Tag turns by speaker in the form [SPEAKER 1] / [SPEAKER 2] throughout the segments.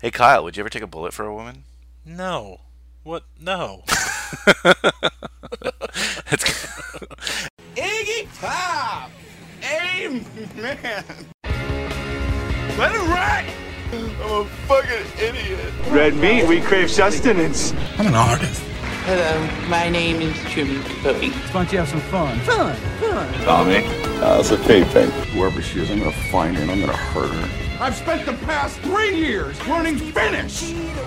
[SPEAKER 1] Hey Kyle, would you ever take a bullet for a woman?
[SPEAKER 2] No. What? No.
[SPEAKER 1] It's
[SPEAKER 3] Iggy Pop! Amen! Let it ride! I'm a fucking idiot.
[SPEAKER 4] Red meat, we crave sustenance.
[SPEAKER 2] I'm an artist.
[SPEAKER 5] Hello, my name is Truman Capote.
[SPEAKER 6] Why don't you have some fun? Fun, fun.
[SPEAKER 4] Tommy. That's a Kate thing. Whoever she is, I'm gonna find her and I'm gonna hurt her.
[SPEAKER 3] I've spent the past three years learning Finnish!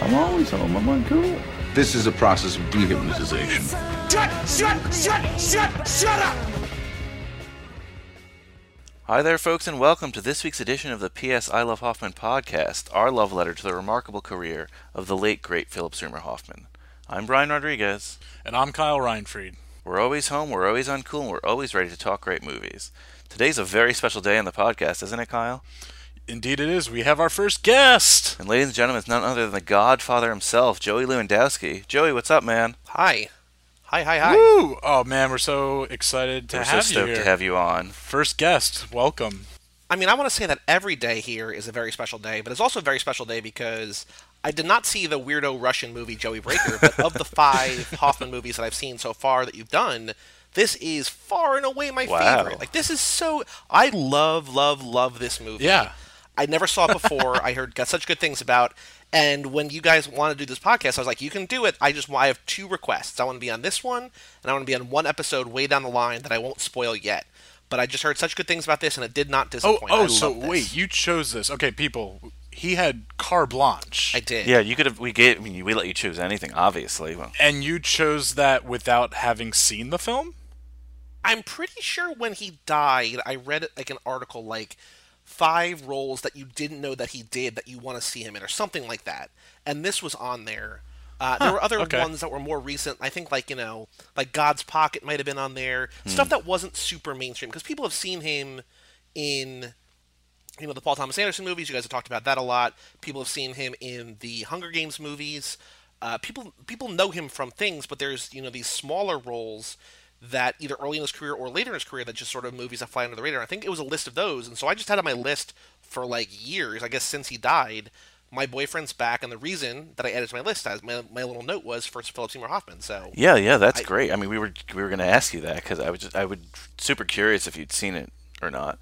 [SPEAKER 4] I'm always home. I'm uncool.
[SPEAKER 7] This is a process of dehypnotization.
[SPEAKER 3] Shut, shut, shut, shut, shut up!
[SPEAKER 1] Hi there, folks, and welcome to this week's edition of the P.S. I Love Hoffman podcast, our love letter to the remarkable career of the late, great Philip Seymour Hoffman. I'm Brian Rodriguez.
[SPEAKER 2] And I'm Kyle Reinfried.
[SPEAKER 1] We're always home, we're always uncool, and we're always ready to talk great movies. Today's a very special day on the podcast, isn't it, Kyle?
[SPEAKER 2] Indeed, it is. We have our first guest.
[SPEAKER 1] And ladies and gentlemen, it's none other than the godfather himself, Joey Lewandowski. Joey, what's up, man?
[SPEAKER 8] Hi. Hi, hi, hi.
[SPEAKER 2] Woo! Oh man, we're so excited to
[SPEAKER 1] We're so
[SPEAKER 2] have
[SPEAKER 1] stoked
[SPEAKER 2] you here.
[SPEAKER 1] to have you on.
[SPEAKER 2] First guest, welcome.
[SPEAKER 8] I mean, I want to say that every day here is a very special day, but it's also a very special day because I did not see the weirdo Russian movie Joey Breaker, but of the five Hoffman movies that I've seen so far that you've done, this is far and away my
[SPEAKER 1] Wow.
[SPEAKER 8] favorite. Like, this is so. I love, love, love this movie.
[SPEAKER 2] Yeah.
[SPEAKER 8] I never saw it before. I heard got such good things about. And when you guys want to do this podcast, I was like, you can do it. I just I have two requests. I want to be on this one, and I want to be on one episode way down the line that I won't spoil yet. But I just heard such good things about this, and it did not
[SPEAKER 2] Oh,
[SPEAKER 8] disappoint.
[SPEAKER 2] oh,
[SPEAKER 8] I
[SPEAKER 2] so
[SPEAKER 8] this.
[SPEAKER 2] wait, you chose this. Okay, people. He had car blanche.
[SPEAKER 8] I did.
[SPEAKER 1] Yeah, you could have. We gave. I mean, we let you choose anything, obviously. Well,
[SPEAKER 2] And you chose that without having seen the film?
[SPEAKER 8] I'm pretty sure when he died, I read like an article like five roles that you didn't know that he did that you want to see him in, or something like that. And this was on there. Uh, there were other
[SPEAKER 2] okay.
[SPEAKER 8] ones that were more recent. I think like you know, like God's Pocket might have been on there. Stuff that wasn't super mainstream because people have seen him in you know the Paul Thomas Anderson movies. You guys have talked about that a lot. People have seen him in the Hunger Games movies. Uh, people people know him from things, but there's you know these smaller roles that either early in his career or later in his career that just sort of movies that fly under the radar. I think it was a list of those, and so I just had on my list for like years. I guess since he died, my boyfriend's back, and the reason that I added to my list as my, my little note was for Philip Seymour Hoffman. So
[SPEAKER 1] yeah, yeah, that's
[SPEAKER 8] I-
[SPEAKER 1] great. I mean, we were we were going to ask you that because I was just I would super curious if you'd seen it or not.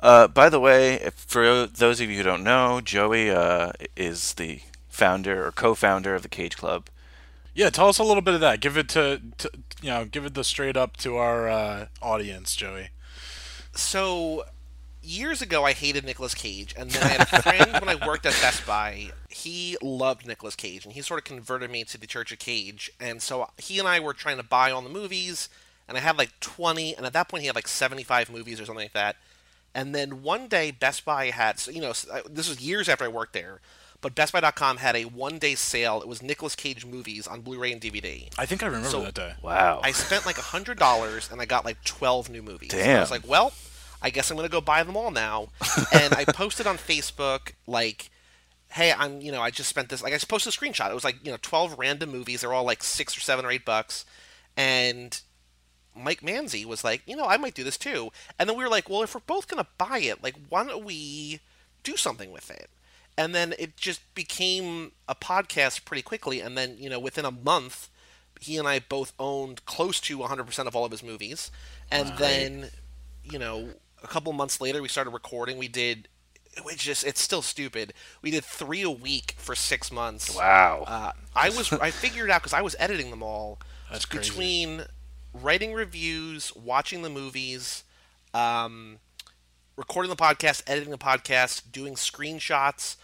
[SPEAKER 1] Uh, by the way, if, for those of you who don't know, Joey uh, is the founder or co-founder of the Cage Club.
[SPEAKER 2] Yeah, tell us a little bit of that. Give it to, to you know, give it the straight up to our uh, audience, Joey.
[SPEAKER 8] so years ago I hated Nicolas Cage and then I had a friend when I worked at Best Buy he loved Nicolas Cage and he sort of converted me to the Church of Cage and so he and I were trying to buy all the movies and I had like 20 and at that point he had like 75 movies or something like that and then one day Best Buy had you know this was years after I worked there but BestBuy.com had a one day sale it was Nicolas Cage movies on Blu-ray and DVD
[SPEAKER 2] I think I remember
[SPEAKER 8] So-
[SPEAKER 2] that day.
[SPEAKER 1] Wow.
[SPEAKER 8] I spent like a hundred dollars and I got like twelve new movies. And I was like, well, I guess I'm gonna go buy them all now. and I posted on Facebook like, hey, I'm you know I just spent this like I just posted a screenshot. It was like you know twelve random movies. They're all like six or seven or eight bucks, and Mike Manzi was like, you know, I might do this too. And then we were like, well, if we're both gonna buy it, like, why don't we do something with it? And then it just became a podcast pretty quickly. And then, you know, within a month, he and I both owned close to 100% of all of his movies. And then, you know, a couple months later, we started recording. We did, which just, it's still stupid. We did three a week for six months.
[SPEAKER 1] wow.
[SPEAKER 8] Uh, I was I figured out because I was editing them all
[SPEAKER 2] That's crazy.
[SPEAKER 8] between writing reviews, watching the movies, um, recording the podcast, editing the podcast, doing screenshots,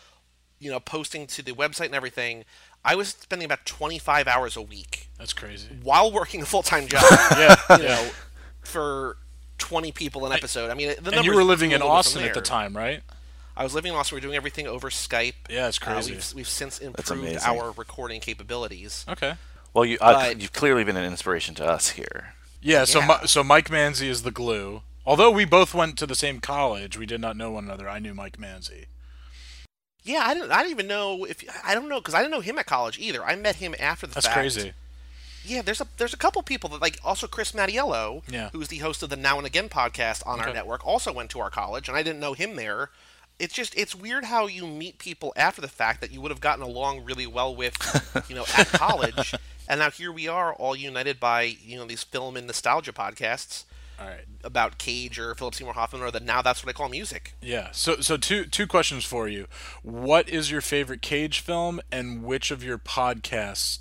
[SPEAKER 8] you know, posting to the website and everything. I was spending about 25 hours a week
[SPEAKER 2] That's crazy.
[SPEAKER 8] while working a full time job.
[SPEAKER 2] Yeah,
[SPEAKER 8] you know, for 20 people an episode. I mean, the
[SPEAKER 2] and you were living in Austin at the time, right?
[SPEAKER 8] I was living in Austin. We were doing everything over Skype.
[SPEAKER 2] Yeah, it's
[SPEAKER 8] Uh,
[SPEAKER 2] crazy.
[SPEAKER 8] we've, we've since improved our recording capabilities.
[SPEAKER 2] okay.
[SPEAKER 1] well, you uh,
[SPEAKER 8] but-
[SPEAKER 1] you've clearly been an inspiration to us here.
[SPEAKER 2] Yeah, so
[SPEAKER 8] Yeah.
[SPEAKER 2] So Mike Manzi is the glue. Although we both went to the same college, we did not know one another. I knew Mike Manzi.
[SPEAKER 8] Yeah, I don't. I didn't even know if I don't know because I didn't know him at college either. I met him after the
[SPEAKER 2] That's
[SPEAKER 8] fact.
[SPEAKER 2] That's crazy.
[SPEAKER 8] Yeah, there's a there's a couple people that like also Chris Mattiello,
[SPEAKER 2] Yeah.
[SPEAKER 8] who's the host of the Now and Again podcast on our network, also went to our college, and I didn't know him there. it's just it's weird how you meet people after the fact that you would have gotten along really well with, you know, at college, and now here we are, all united by you know these film and nostalgia podcasts
[SPEAKER 2] All right.
[SPEAKER 8] about Cage or Philip Seymour Hoffman, or that now that's what I call music.
[SPEAKER 2] Yeah. So so two two questions for you. What is your favorite Cage film, and which of your podcasts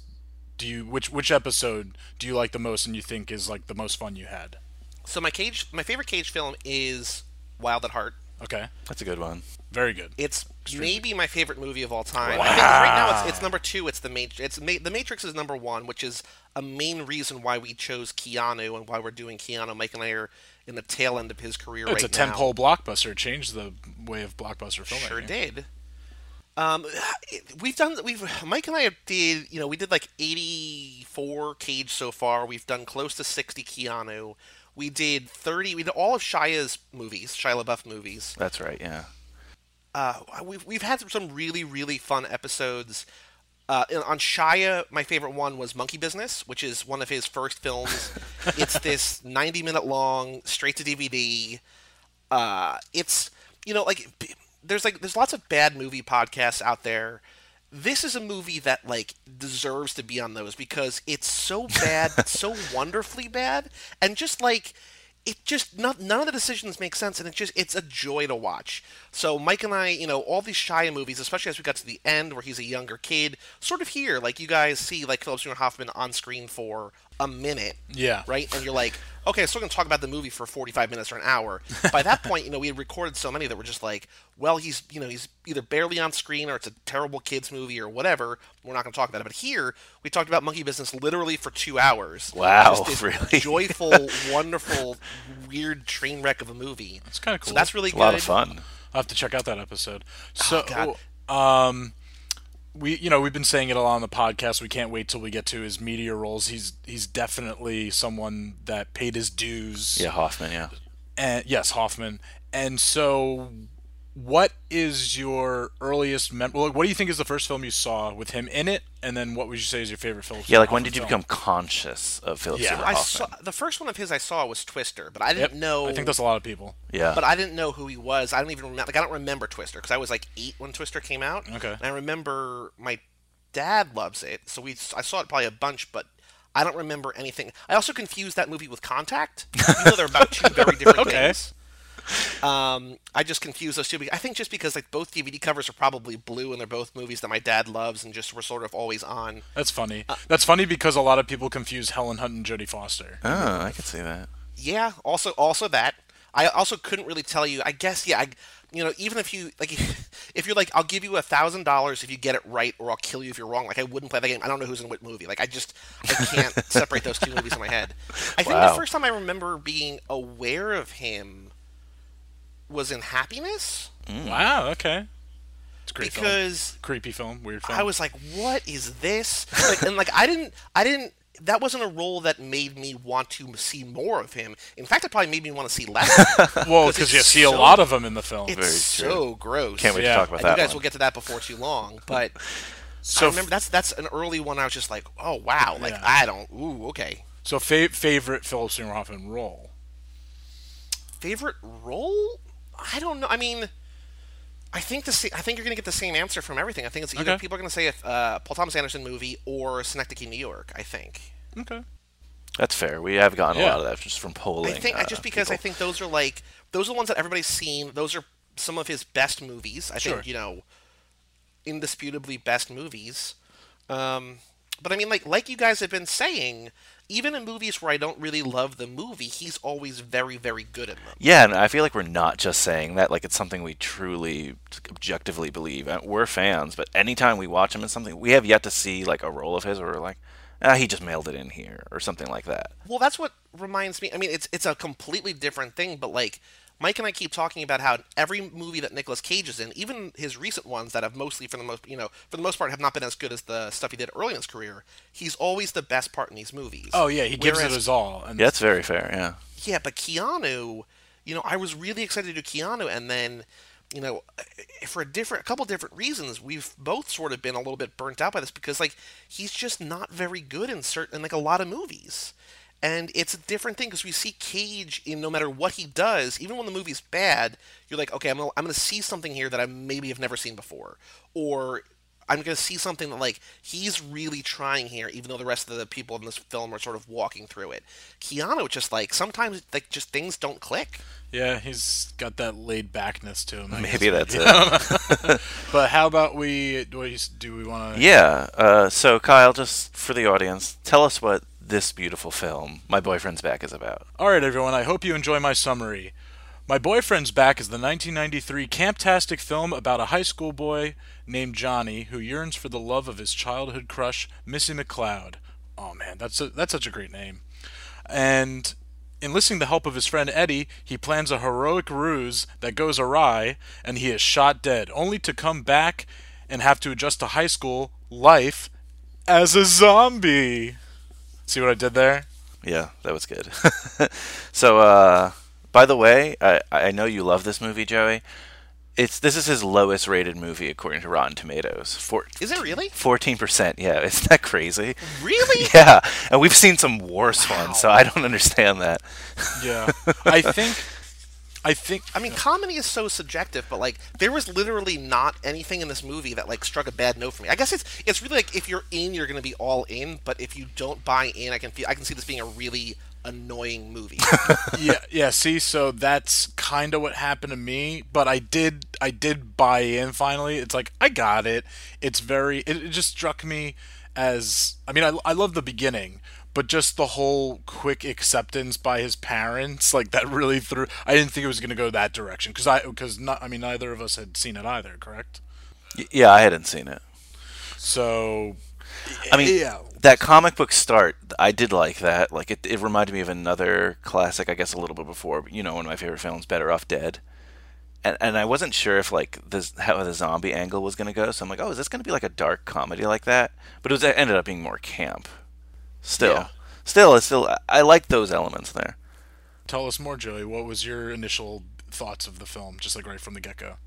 [SPEAKER 2] do you which which episode do you like the most, and you think is like the most fun you had?
[SPEAKER 8] So my Cage, my favorite Cage film is Wild at Heart.
[SPEAKER 2] Okay.
[SPEAKER 1] That's a good one.
[SPEAKER 2] Very good.
[SPEAKER 8] It's maybe my favorite movie of all time. I think right now it's, it's number two. It's the Matrix. It's Ma- the Matrix is number one, which is a main reason why we chose Keanu and why we're doing Keanu. Mike and I are in the tail end of his career right
[SPEAKER 2] it's
[SPEAKER 8] right
[SPEAKER 2] a
[SPEAKER 8] now.
[SPEAKER 2] tentpole blockbuster. It changed the way of blockbuster filmmaking.
[SPEAKER 8] Sure did. Um, we've done we've Mike and I did you know we did like eighty four Cage so far. We've done close to sixty Keanu. We did thirty. We did all of Shia's movies, Shia LaBeouf movies.
[SPEAKER 1] That's right. Yeah.
[SPEAKER 8] Uh, we've we've had some really really fun episodes. Uh, on Shia, my favorite one was Monkey Business, which is one of his first films. it's this 90 minute long, straight to DVD. Uh, it's you know like there's like there's lots of bad movie podcasts out there. This is a movie that like deserves to be on those because it's so bad, so wonderfully bad, and just like it just not, none of the decisions make sense and it just it's a joy to watch so mike and i you know all these shia movies especially as we got to the end where he's a younger kid sort of here like you guys see like philip seymour hoffman on screen for a minute
[SPEAKER 2] Yeah.
[SPEAKER 8] right and you're like okay so we're going to talk about the movie for 45 minutes or an hour by that point you know we had recorded so many that were just like well he's you know he's either barely on screen or it's a terrible kids movie or whatever we're not going to talk about it but here we talked about monkey business literally for two hours
[SPEAKER 1] Wow,
[SPEAKER 8] Just this
[SPEAKER 1] really?
[SPEAKER 8] joyful wonderful weird train wreck of a movie
[SPEAKER 2] That's kind of cool.
[SPEAKER 8] so that's really
[SPEAKER 1] It's a lot of fun.
[SPEAKER 2] I'll have to check out that episode. So,
[SPEAKER 8] God.
[SPEAKER 2] um, we you know we've been saying it a lot on the podcast. We can't wait till we get to his media roles. He's he's definitely someone that paid his dues.
[SPEAKER 1] Yeah, Hoffman. Yeah.
[SPEAKER 2] And yes, Hoffman. And so, what is your earliest mem- well, What do you think is the first film you saw with him in it? And then, what would you say is your favorite film?
[SPEAKER 1] Yeah. Like, when did you become conscious of Philip
[SPEAKER 2] Yeah.
[SPEAKER 1] Seymour
[SPEAKER 8] I saw the first one of his I saw was Twister, but I didn't know.
[SPEAKER 2] I think that's a lot of people.
[SPEAKER 1] yeah.
[SPEAKER 8] but I didn't know who he was. I don't even remember. Like I don't remember Twister because I was like eight when Twister came out.
[SPEAKER 2] Okay.
[SPEAKER 8] And I remember my dad loves it, so we I saw it probably a bunch, but I don't remember anything. I also confused that movie with Contact, even though they're about two very different
[SPEAKER 2] Okay.
[SPEAKER 8] things. Um, I just confuse those two. I think just because like both DVD covers are probably blue, and they're both movies that my dad loves, and just were sort of always on.
[SPEAKER 2] That's funny.
[SPEAKER 8] Uh,
[SPEAKER 2] that's funny because a lot of people confuse Helen Hunt and Jodie Foster.
[SPEAKER 1] oh, I could see that.
[SPEAKER 8] Yeah, also also that. I also couldn't really tell you. I guess yeah, I, you know, even if you like, if you're like, I'll give you a thousand dollars if you get it right, or I'll kill you if you're wrong. Like I wouldn't play that game. I don't know who's in what movie. Like I just I can't separate those two movies in my head. I think
[SPEAKER 1] Wow.
[SPEAKER 8] the first time I remember being aware of him was in Happiness mm.
[SPEAKER 2] Wow. Okay. It's a great film.
[SPEAKER 8] because
[SPEAKER 2] Creepy film. Weird film.
[SPEAKER 8] I was like, "What is this?" Like, and like, I didn't, I didn't. That wasn't a role that made me want to see more of him. In fact, it probably made me want to see less.
[SPEAKER 2] well
[SPEAKER 8] 'cause
[SPEAKER 2] because you see a lot of them in the film.
[SPEAKER 8] It's
[SPEAKER 1] Very
[SPEAKER 8] so gross.
[SPEAKER 1] Can't wait
[SPEAKER 2] Yeah.
[SPEAKER 1] to talk about
[SPEAKER 8] and
[SPEAKER 1] that.
[SPEAKER 8] you guys
[SPEAKER 1] one.
[SPEAKER 8] will get to that before too long. But
[SPEAKER 2] So
[SPEAKER 8] I remember that's that's an early one. I was just like, "Oh wow!" Like
[SPEAKER 2] Yeah.
[SPEAKER 8] I don't. Ooh, okay.
[SPEAKER 2] So fa- favorite Philip Seymour Hoffman role?
[SPEAKER 8] Favorite role? I don't know. I mean, I think the sa- I think you're gonna get the same answer from everything. I think it's either
[SPEAKER 2] Okay.
[SPEAKER 8] people are gonna say a uh, Paul Thomas Anderson movie or Synecdoche, New York. I think.
[SPEAKER 2] Okay.
[SPEAKER 1] That's fair. We have gotten a lot of that just from polling.
[SPEAKER 8] I think
[SPEAKER 1] uh,
[SPEAKER 8] just because I think those are like those are the ones that everybody's seen. Those are some of his best movies. I
[SPEAKER 2] Sure.
[SPEAKER 8] think you know, indisputably best movies. Um, but I mean, like like you guys have been saying, even in movies where I don't really love the movie, he's always very very good in them.
[SPEAKER 1] Yeah, and I feel like we're not just saying that. Like it's something we truly, objectively believe. We're fans, but anytime we watch him in something, we have yet to see like a role of his where we're like, ah, he just mailed it in here or something like that.
[SPEAKER 8] Well, that's what reminds me. I mean, it's it's a completely different thing, but like Mike and I keep talking about how every movie that Nicolas Cage is in, even his recent ones that have mostly, for the most, you know, for the most part, have not been as good as the stuff he did early in his career. He's always the best part in these movies.
[SPEAKER 2] Oh yeah, he gives it
[SPEAKER 8] Whereas-
[SPEAKER 2] his all. And
[SPEAKER 1] Yeah, that's very fair. Yeah.
[SPEAKER 8] Yeah, but Keanu, you know, I was really excited to do Keanu, and then, you know, for a different, a couple different reasons, we've both sort of been a little bit burnt out by this because like he's just not very good in certain, in like a lot of movies, and it's a different thing because we see Cage in no matter what he does, even when the movie's bad, you're like, okay, I'm gonna, I'm gonna see something here that I maybe have never seen before, or I'm gonna see something that like he's really trying here, even though the rest of the people in this film are sort of walking through it. Keanu just like sometimes like just things don't click.
[SPEAKER 2] Yeah, he's got that laid backness to him. I
[SPEAKER 1] Maybe
[SPEAKER 2] guess.
[SPEAKER 1] that's it.
[SPEAKER 2] But how about we? Do we, do we want to?
[SPEAKER 1] Yeah. Uh, so, Kyle, just for the audience, tell us what this beautiful film, My Boyfriend's Back, is about.
[SPEAKER 2] All right, everyone. I hope you enjoy my summary. My Boyfriend's Back is the 1993 camptastic film about a high school boy named Johnny who yearns for the love of his childhood crush, Missy McLeod. Oh man, that's a, that's such a great name. And enlisting the help of his friend Eddie, he plans a heroic ruse that goes awry, and he is shot dead, only to come back and have to adjust to high school life as a zombie. See what I did there?
[SPEAKER 1] Yeah, that was good. so, uh, by the way, I, I know you love this movie, Joey. It's this is his lowest rated movie according to Rotten Tomatoes. Four,
[SPEAKER 8] Is it really?
[SPEAKER 1] Fourteen percent. Yeah, isn't that crazy?
[SPEAKER 8] Really?
[SPEAKER 1] Yeah, and we've seen some worse ones, so I don't understand that.
[SPEAKER 2] Yeah. I think I think
[SPEAKER 8] I mean, comedy is so subjective, but like there was literally not anything in this movie that like struck a bad note for me. I guess it's it's really like if you're in, you're to be all in, but if you don't buy in, I can feel I can see this being a really annoying movie.
[SPEAKER 2] yeah, yeah, see, so that's kind of what happened to me, but I did I did buy in finally. It's like I got it. It's very it, it just struck me as I mean, I I love the beginning, but just the whole quick acceptance by his parents, like that really threw I didn't think it was going to go that direction cuz I cuz not I mean neither of us had seen it either, correct?
[SPEAKER 1] Yeah, I hadn't seen it.
[SPEAKER 2] So
[SPEAKER 1] I mean,
[SPEAKER 2] yeah.
[SPEAKER 1] that comic book start, I did like that. Like it, it reminded me of another classic, I guess, a little bit before. But, you know, one of my favorite films, Better Off Dead. And and I wasn't sure if like this how the zombie angle was going to go. So I'm like, oh, is this going to be like a dark comedy like that? But it was it ended up being more camp. Still,
[SPEAKER 2] Yeah.
[SPEAKER 1] still, it's still. I like those elements there.
[SPEAKER 2] Tell us more, Joey. What was your initial thoughts of the film just like right from the get-go?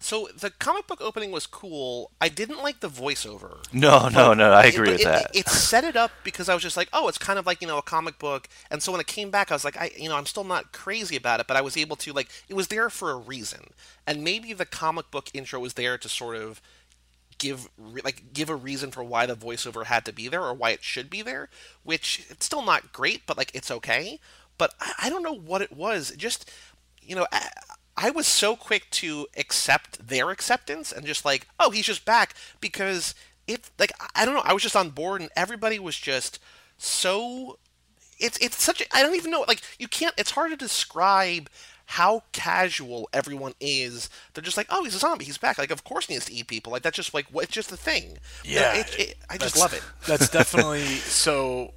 [SPEAKER 8] so the comic book opening was cool. I didn't like the voiceover.
[SPEAKER 1] No, no, no. I agree
[SPEAKER 8] But
[SPEAKER 1] with
[SPEAKER 8] it,
[SPEAKER 1] that.
[SPEAKER 8] It, it set it up because I was just like, oh, it's kind of like you know a comic book. And so when it came back, I was like, I you know I'm still not crazy about it, but I was able to like it was there for a reason. And maybe the comic book intro was there to sort of give like give a reason for why the voiceover had to be there or why it should be there, which it's still not great, but like it's okay. But I, I don't know what it was. It just you know. I, I was so quick to accept their acceptance and just like, oh, he's just back because it like I don't know, I was just on board and everybody was just so it's it's such I don't even know like you can't it's hard to describe how casual everyone is. They're just like, oh, he's a zombie, he's back. Like, of course he needs to eat people. Like that's just like what it's just a thing.
[SPEAKER 2] Yeah,
[SPEAKER 8] it, it, I just love it.
[SPEAKER 2] That's definitely so.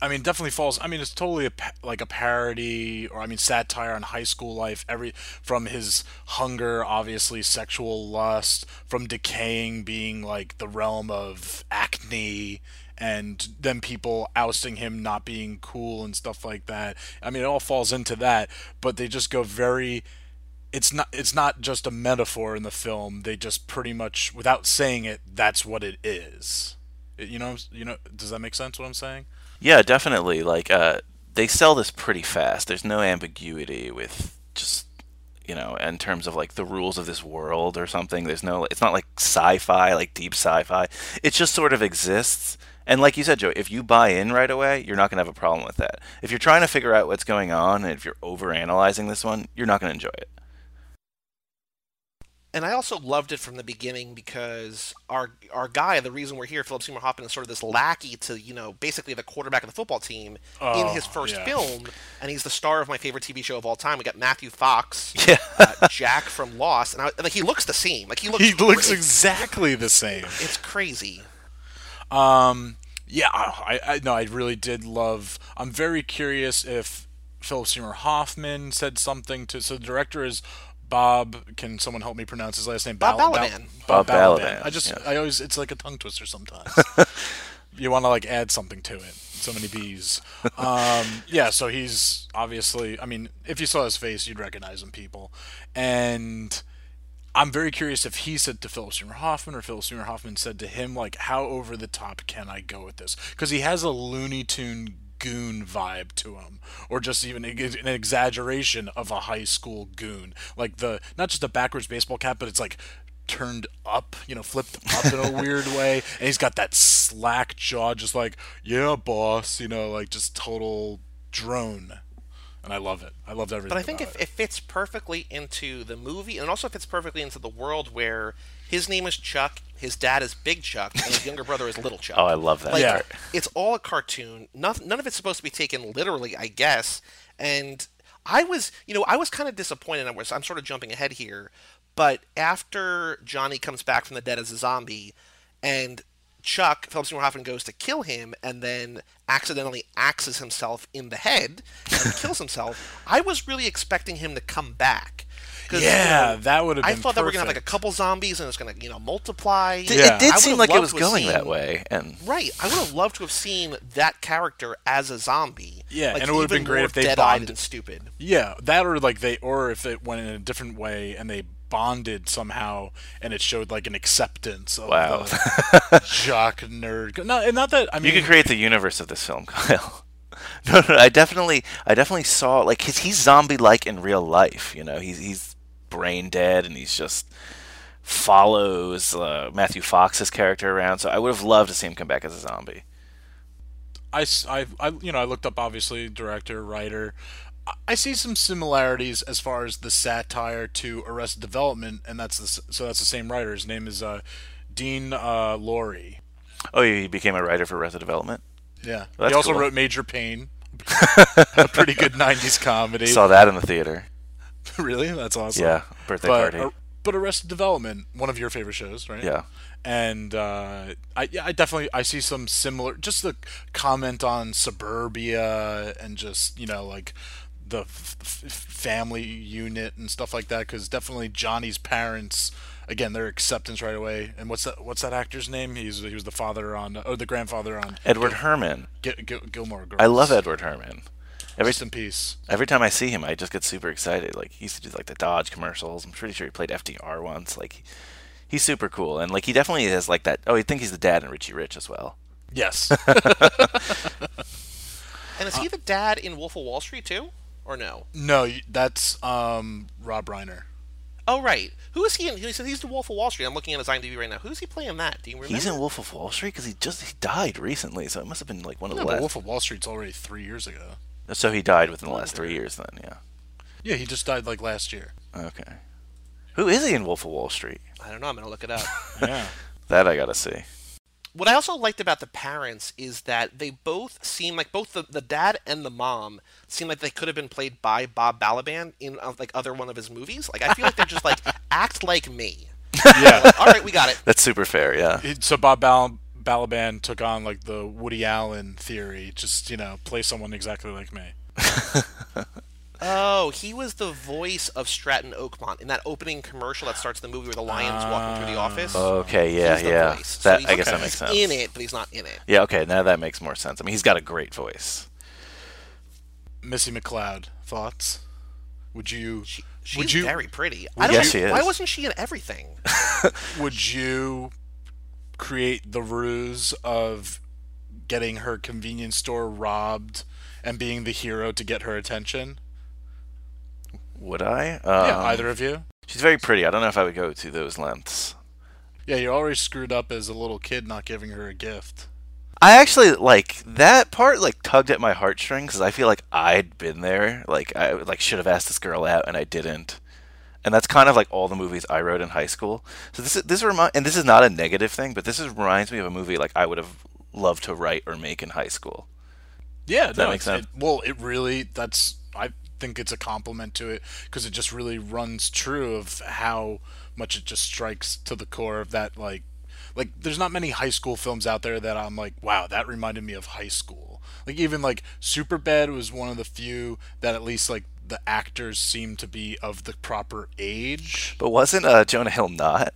[SPEAKER 2] I mean, definitely falls. I mean, it's totally a, like a parody, or I mean, satire on high school life. Every from his hunger, obviously sexual lust, from decaying being like the realm of acne, and then people ousting him not being cool and stuff like that. I mean, it all falls into that, but they just go very it's not it's not just a metaphor in the film. They just pretty much without saying it, that's what it is. You know, you know, does that make sense what I'm saying?
[SPEAKER 1] Yeah, definitely. Like, uh, they sell this pretty fast. There's no ambiguity with just, you know, in terms of like the rules of this world or something. There's no, it's not like sci-fi, like deep sci-fi. It just sort of exists. And like you said, Joe, if you buy in right away, you're not going to have a problem with that. If you're trying to figure out what's going on, and if you're over analyzing this one, you're not going to enjoy it.
[SPEAKER 8] and I also loved it from the beginning because our our guy, the reason we're here, Philip Seymour Hoffman, is sort of this lackey to you know basically the quarterback of the football team in
[SPEAKER 2] Oh,
[SPEAKER 8] his first
[SPEAKER 2] yeah.
[SPEAKER 8] film, and he's the star of my favorite TV show of all time. We got Matthew Fox,
[SPEAKER 1] Yeah.
[SPEAKER 8] uh, Jack from Lost, and, I, and like he looks the same. Like he looks
[SPEAKER 2] He looks exactly the same.
[SPEAKER 8] It's crazy.
[SPEAKER 2] Um, yeah, I, I no, I really did love. I'm very curious if Philip Seymour Hoffman said something to. So the director is Bob. Can someone help me pronounce his last name?
[SPEAKER 8] Bob
[SPEAKER 2] Bal-
[SPEAKER 8] Balaban.
[SPEAKER 1] Bob Balaban,
[SPEAKER 2] I just,
[SPEAKER 1] yeah.
[SPEAKER 2] I always, it's like a tongue twister sometimes. you want to like add something to it. So many bees. Um, yeah, so he's obviously. I mean, if you saw his face, you'd recognize him, people. And I'm very curious if he said to Philip Seymour Hoffman or Philip Seymour Hoffman said to him, like, how over the top can I go with this? Because he has a Looney Tune goon vibe to him, or just even an exaggeration of a high school goon. Like the not just a backwards baseball cap, but it's like turned up, you know, flipped up in a weird way, and he's got that slack jaw, just like yeah, boss, you know, like just total drone. And I love it. I loved everything.
[SPEAKER 8] But I think
[SPEAKER 2] about
[SPEAKER 8] it, it fits perfectly into the movie, and also fits perfectly into the world where his name is Chuck, his dad is Big Chuck, and his younger brother is Little Chuck.
[SPEAKER 1] Oh, I love that.
[SPEAKER 8] Like,
[SPEAKER 2] Yeah.
[SPEAKER 8] It's all a cartoon. None, none of it's supposed to be taken literally, I guess. And I was, you know, I was kind of disappointed. I was, I'm sort of jumping ahead here, but after Johnny comes back from the dead as a zombie, and Chuck Philip Seymour Hoffman goes to kill him, and then accidentally axes himself in the head and kills himself. I was really expecting him to come back. 'Cause,
[SPEAKER 2] Yeah,
[SPEAKER 8] you know,
[SPEAKER 2] that would have
[SPEAKER 8] I
[SPEAKER 2] been
[SPEAKER 8] thought that we're gonna have like a couple zombies and it's gonna, you know, multiply.
[SPEAKER 1] Th-
[SPEAKER 2] Yeah.
[SPEAKER 1] It did seem like it was
[SPEAKER 8] to have
[SPEAKER 1] going that way, and
[SPEAKER 8] Right. I would have loved to have seen that character as a zombie.
[SPEAKER 2] Yeah,
[SPEAKER 8] like,
[SPEAKER 2] and it would have been great if they
[SPEAKER 8] dead-eyed
[SPEAKER 2] bonded.
[SPEAKER 8] and stupid.
[SPEAKER 2] Yeah, that or like they, or if it went in a different way and they bonded somehow, and it showed like an acceptance of
[SPEAKER 1] Wow.
[SPEAKER 2] the jock nerd. No, and not that I mean,
[SPEAKER 1] you could create the universe of this film, Kyle. no, no, I definitely, I definitely saw like his, he's zombie-like in real life. You know, he's he's brain dead, and he's just follows uh, Matthew Fox's character around. So I would have loved to see him come back as a zombie.
[SPEAKER 2] I, I, you know, I looked up obviously director, writer. I- see some similarities as far as the satire to Arrested Development, and that's the, so that's the same writer. His name is uh, Dean uh, Lorey.
[SPEAKER 1] Oh, he became a writer for Arrested Development.
[SPEAKER 2] Yeah,
[SPEAKER 1] That's
[SPEAKER 2] he also
[SPEAKER 1] cool.
[SPEAKER 2] wrote Major Payne, a pretty good '90s comedy.
[SPEAKER 1] Saw that in the theater.
[SPEAKER 2] really, that's awesome.
[SPEAKER 1] Yeah, birthday
[SPEAKER 2] but,
[SPEAKER 1] party.
[SPEAKER 2] uh, but Arrested Development, one of your favorite shows, right?
[SPEAKER 1] Yeah.
[SPEAKER 2] And uh, I, yeah, I definitely I see some similar. Just the comment on suburbia and just you know like the f- f- family unit and stuff like that. Because definitely Johnny's parents, again, their acceptance right away. And what's that? What's that actor's name? He's he was the father on or the grandfather on
[SPEAKER 1] Edward Herrmann.
[SPEAKER 2] Gil- Gil- Gilmore Girls.
[SPEAKER 1] I love Edward Herrmann. Every
[SPEAKER 2] Rest in peace.
[SPEAKER 1] every time I see him, I just get super excited. Like he used to do like the Dodge commercials. I'm pretty sure he played FDR once. Like he's super cool, and like he definitely has like that. Oh, I think he's the dad in Richie Rich as well.
[SPEAKER 2] Yes.
[SPEAKER 8] And is he the dad in Wolf of Wall Street too, or no?
[SPEAKER 2] no, that's um, Rob Reiner.
[SPEAKER 8] Oh right. Who is he in? He said he's the Wolf of Wall Street. I'm looking at his IMDb right now. Who's he playing that? Do you remember?
[SPEAKER 1] He's in Wolf of Wall Street because he just he died recently, so it must have been like one of
[SPEAKER 2] No,
[SPEAKER 1] the
[SPEAKER 2] but
[SPEAKER 1] last.
[SPEAKER 2] Wolf of Wall Street's already three years ago.
[SPEAKER 1] So he died within the last three years, then. Yeah.
[SPEAKER 2] Yeah, he just died like last year.
[SPEAKER 1] Okay. Who is he in Wolf of Wall Street?
[SPEAKER 8] I don't know. I'm gonna look it up.
[SPEAKER 2] Yeah.
[SPEAKER 1] That I gotta see.
[SPEAKER 8] What I also liked about the parents is that they both seem like both the, the dad and the mom seem like they could have been played by Bob Balaban in uh, like other one of his movies. Like I feel like they're just like act like me.
[SPEAKER 2] yeah.
[SPEAKER 8] All right, we got it.
[SPEAKER 1] That's super fair. Yeah.
[SPEAKER 2] It- So Bob Bal- Balaban took on like the Woody Allen theory, just you know, play someone exactly like me.
[SPEAKER 8] Oh, he was the voice of Stratton Oakmont in that opening commercial that starts the movie where the lion's walking through the ah. office.
[SPEAKER 1] Okay. Yeah.
[SPEAKER 8] He's the
[SPEAKER 1] yeah.
[SPEAKER 8] voice. So
[SPEAKER 1] That
[SPEAKER 8] he's-
[SPEAKER 1] I guess that makes sense.
[SPEAKER 8] in it, but he's not in it.
[SPEAKER 1] Yeah. Okay. Now that makes more sense. I mean, he's got a great voice.
[SPEAKER 2] Missy McLeod, thoughts? Would you
[SPEAKER 8] She,
[SPEAKER 2] would
[SPEAKER 8] she's
[SPEAKER 2] you
[SPEAKER 8] very pretty. I don't
[SPEAKER 1] Yes,
[SPEAKER 8] know,
[SPEAKER 1] she
[SPEAKER 8] Why wasn't she in everything?
[SPEAKER 2] would you create the ruse of getting her convenience store robbed and being the hero to get her attention?
[SPEAKER 1] Would I?
[SPEAKER 2] yeah,
[SPEAKER 1] Um,
[SPEAKER 2] either of you.
[SPEAKER 1] She's very pretty. I don't know if I would go to those lengths.
[SPEAKER 2] Yeah, you're already screwed up as a little kid not giving her a gift.
[SPEAKER 1] I actually like that part. Like tugged at my heartstrings because I feel like I'd been there. Like I like should have asked this girl out and I didn't. And that's kind of like all the movies I wrote in high school. So this is this remind and this is not a negative thing, but this is, reminds me of a movie like I would have loved to write or make in high school.
[SPEAKER 2] Yeah,
[SPEAKER 1] that
[SPEAKER 2] no,
[SPEAKER 1] make
[SPEAKER 2] it's-
[SPEAKER 1] sense?
[SPEAKER 2] It, well, it really that's I think it's a compliment to it because it just really runs true of how much it just strikes to the core of that like like there's not many high school films out there that I'm like wow that reminded me of high school like even like Superbad was one of the few that at least like the actors seemed to be of the proper age
[SPEAKER 1] But wasn't uh, Jonah Hill not?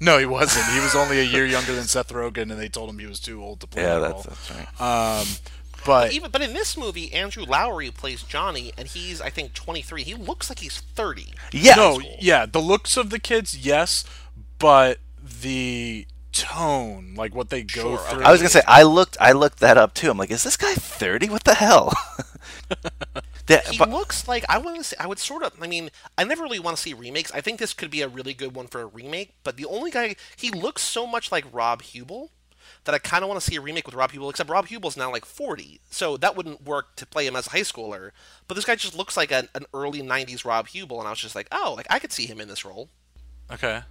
[SPEAKER 2] no he wasn't he was only a year younger than Seth Rogen and they told him he was too old to play
[SPEAKER 1] Yeah, that's that's right.
[SPEAKER 2] um but
[SPEAKER 8] Even but in this movie, Andrew Lowery plays Johnny, and he's I think 23. He looks like he's 30.
[SPEAKER 1] yeah,
[SPEAKER 2] no, yeah, the looks of the kids, yes, but the tone, like what they go
[SPEAKER 8] Sure,
[SPEAKER 2] through.
[SPEAKER 1] I was gonna say I looked I looked that up too. I'm like, is this guy 30? What the hell? That-
[SPEAKER 8] He
[SPEAKER 1] but-
[SPEAKER 8] looks like I want to say I would sort of. I mean, I never really want to see remakes. I think this could be a really good one for a remake. But the only guy he looks so much like Rob Huebel that I kind of want to see a remake with Rob Huebel. Except Rob Huebel's now like 40, so that wouldn't work to play him as a high schooler. But this guy just looks like an, an early 90s Rob Huebel, and I was just like, oh, like I could see him in this role.
[SPEAKER 2] okay,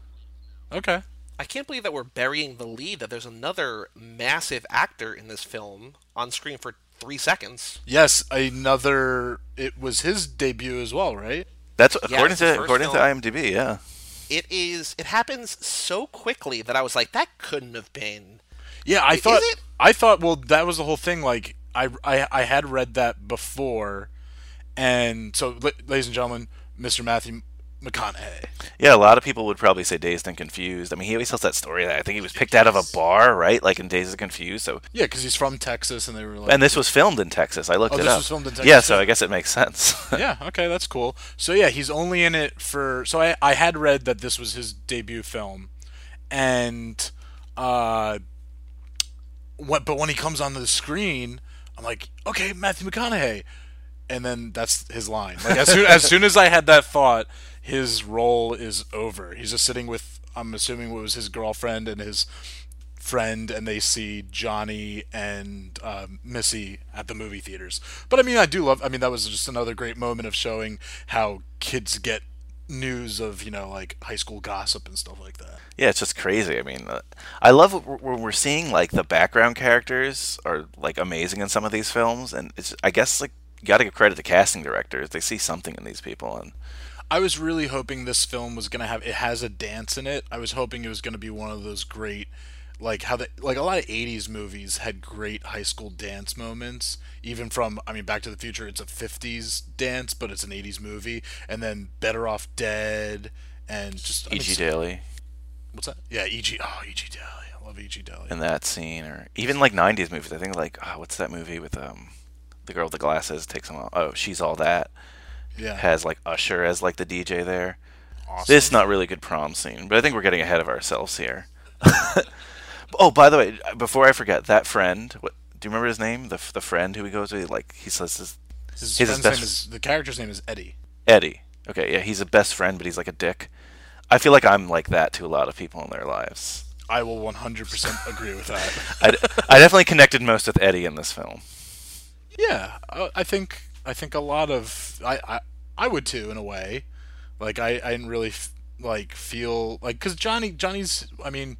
[SPEAKER 2] okay.
[SPEAKER 8] I can't believe that we're burying the lead that there's another massive actor in this film on screen for three seconds.
[SPEAKER 2] Yes, another. It was his debut as well, right?
[SPEAKER 1] that's according
[SPEAKER 8] it's the
[SPEAKER 1] to
[SPEAKER 8] first
[SPEAKER 1] according to. IMDb. Yeah.
[SPEAKER 8] It is. It happens so quickly that I was like, that couldn't have been.
[SPEAKER 2] Yeah, I
[SPEAKER 8] Is
[SPEAKER 2] thought.
[SPEAKER 8] it?
[SPEAKER 2] I thought. Well, that was the whole thing. Like, I, I, I had read that before, and so, ladies and gentlemen, Mr. Matthew McConaughey.
[SPEAKER 1] Yeah, a lot of people would probably say Dazed and Confused. I mean, he always tells that story that I think he was picked out of a bar, right? Like in Dazed and Confused. So,
[SPEAKER 2] Yeah, because he's from Texas, and they were like,
[SPEAKER 1] and this was filmed in Texas. I looked
[SPEAKER 2] Oh,
[SPEAKER 1] it
[SPEAKER 2] this
[SPEAKER 1] up.
[SPEAKER 2] was filmed in
[SPEAKER 1] Yeah, so? I guess it makes sense.
[SPEAKER 2] yeah, okay, that's cool. So yeah, he's only in it for. So I I had read that this was his debut film, and uh, what? But when he comes on the screen, I'm like, okay, Matthew McConaughey, and then that's his line. Like as soon as soon as I had that thought, his role is over. He's just sitting with. I'm assuming what was his girlfriend and his friend and they see Johnny and um, Missy at the movie theaters. But I mean, I do love. I mean, that was just another great moment of showing how kids get news of you know like high school gossip and stuff like that.
[SPEAKER 1] Yeah, it's just crazy. I mean, uh, I love when we're seeing like the background characters are like amazing in some of these films, and it's I guess like you got to give credit to casting directors. They see something in these people, and
[SPEAKER 2] I was really hoping this film was gonna have. It has a dance in it. I was hoping it was gonna be one of those great. Like how the like a lot of '80s movies had great high school dance moments. Even from I mean, Back to the Future, it's a '50s dance, but it's an '80s movie. And then Better Off Dead, and just I mean,
[SPEAKER 1] E.G.
[SPEAKER 2] s-
[SPEAKER 1] Daily
[SPEAKER 2] What's that? Yeah, E.G. Oh, E.G. Daily. I love E.G. Daily.
[SPEAKER 1] in that scene, or even like '90s movies. I think like oh, what's that movie with um the girl with the glasses takes them out. Oh, she's all that.
[SPEAKER 2] yeah.
[SPEAKER 1] Has like Usher as like the DJ there.
[SPEAKER 2] awesome.
[SPEAKER 1] This is not really good prom scene, but I think we're getting ahead of ourselves here. oh, by the way, before I forget, that friend. What, do you remember his name? The the friend who he goes with, like he says his
[SPEAKER 2] his,
[SPEAKER 1] his
[SPEAKER 2] friend's name is the character's name is Eddie.
[SPEAKER 1] Eddie. Okay, yeah, he's a best friend, but he's like a dick. I feel like I'm like that to a lot of people in their lives.
[SPEAKER 2] I will 100% agree with that.
[SPEAKER 1] I, I definitely connected most with Eddie in this film.
[SPEAKER 2] Yeah, I I think I think a lot of I I, I would too in a way. Like I I didn't really f- like feel like because Johnny Johnny's I mean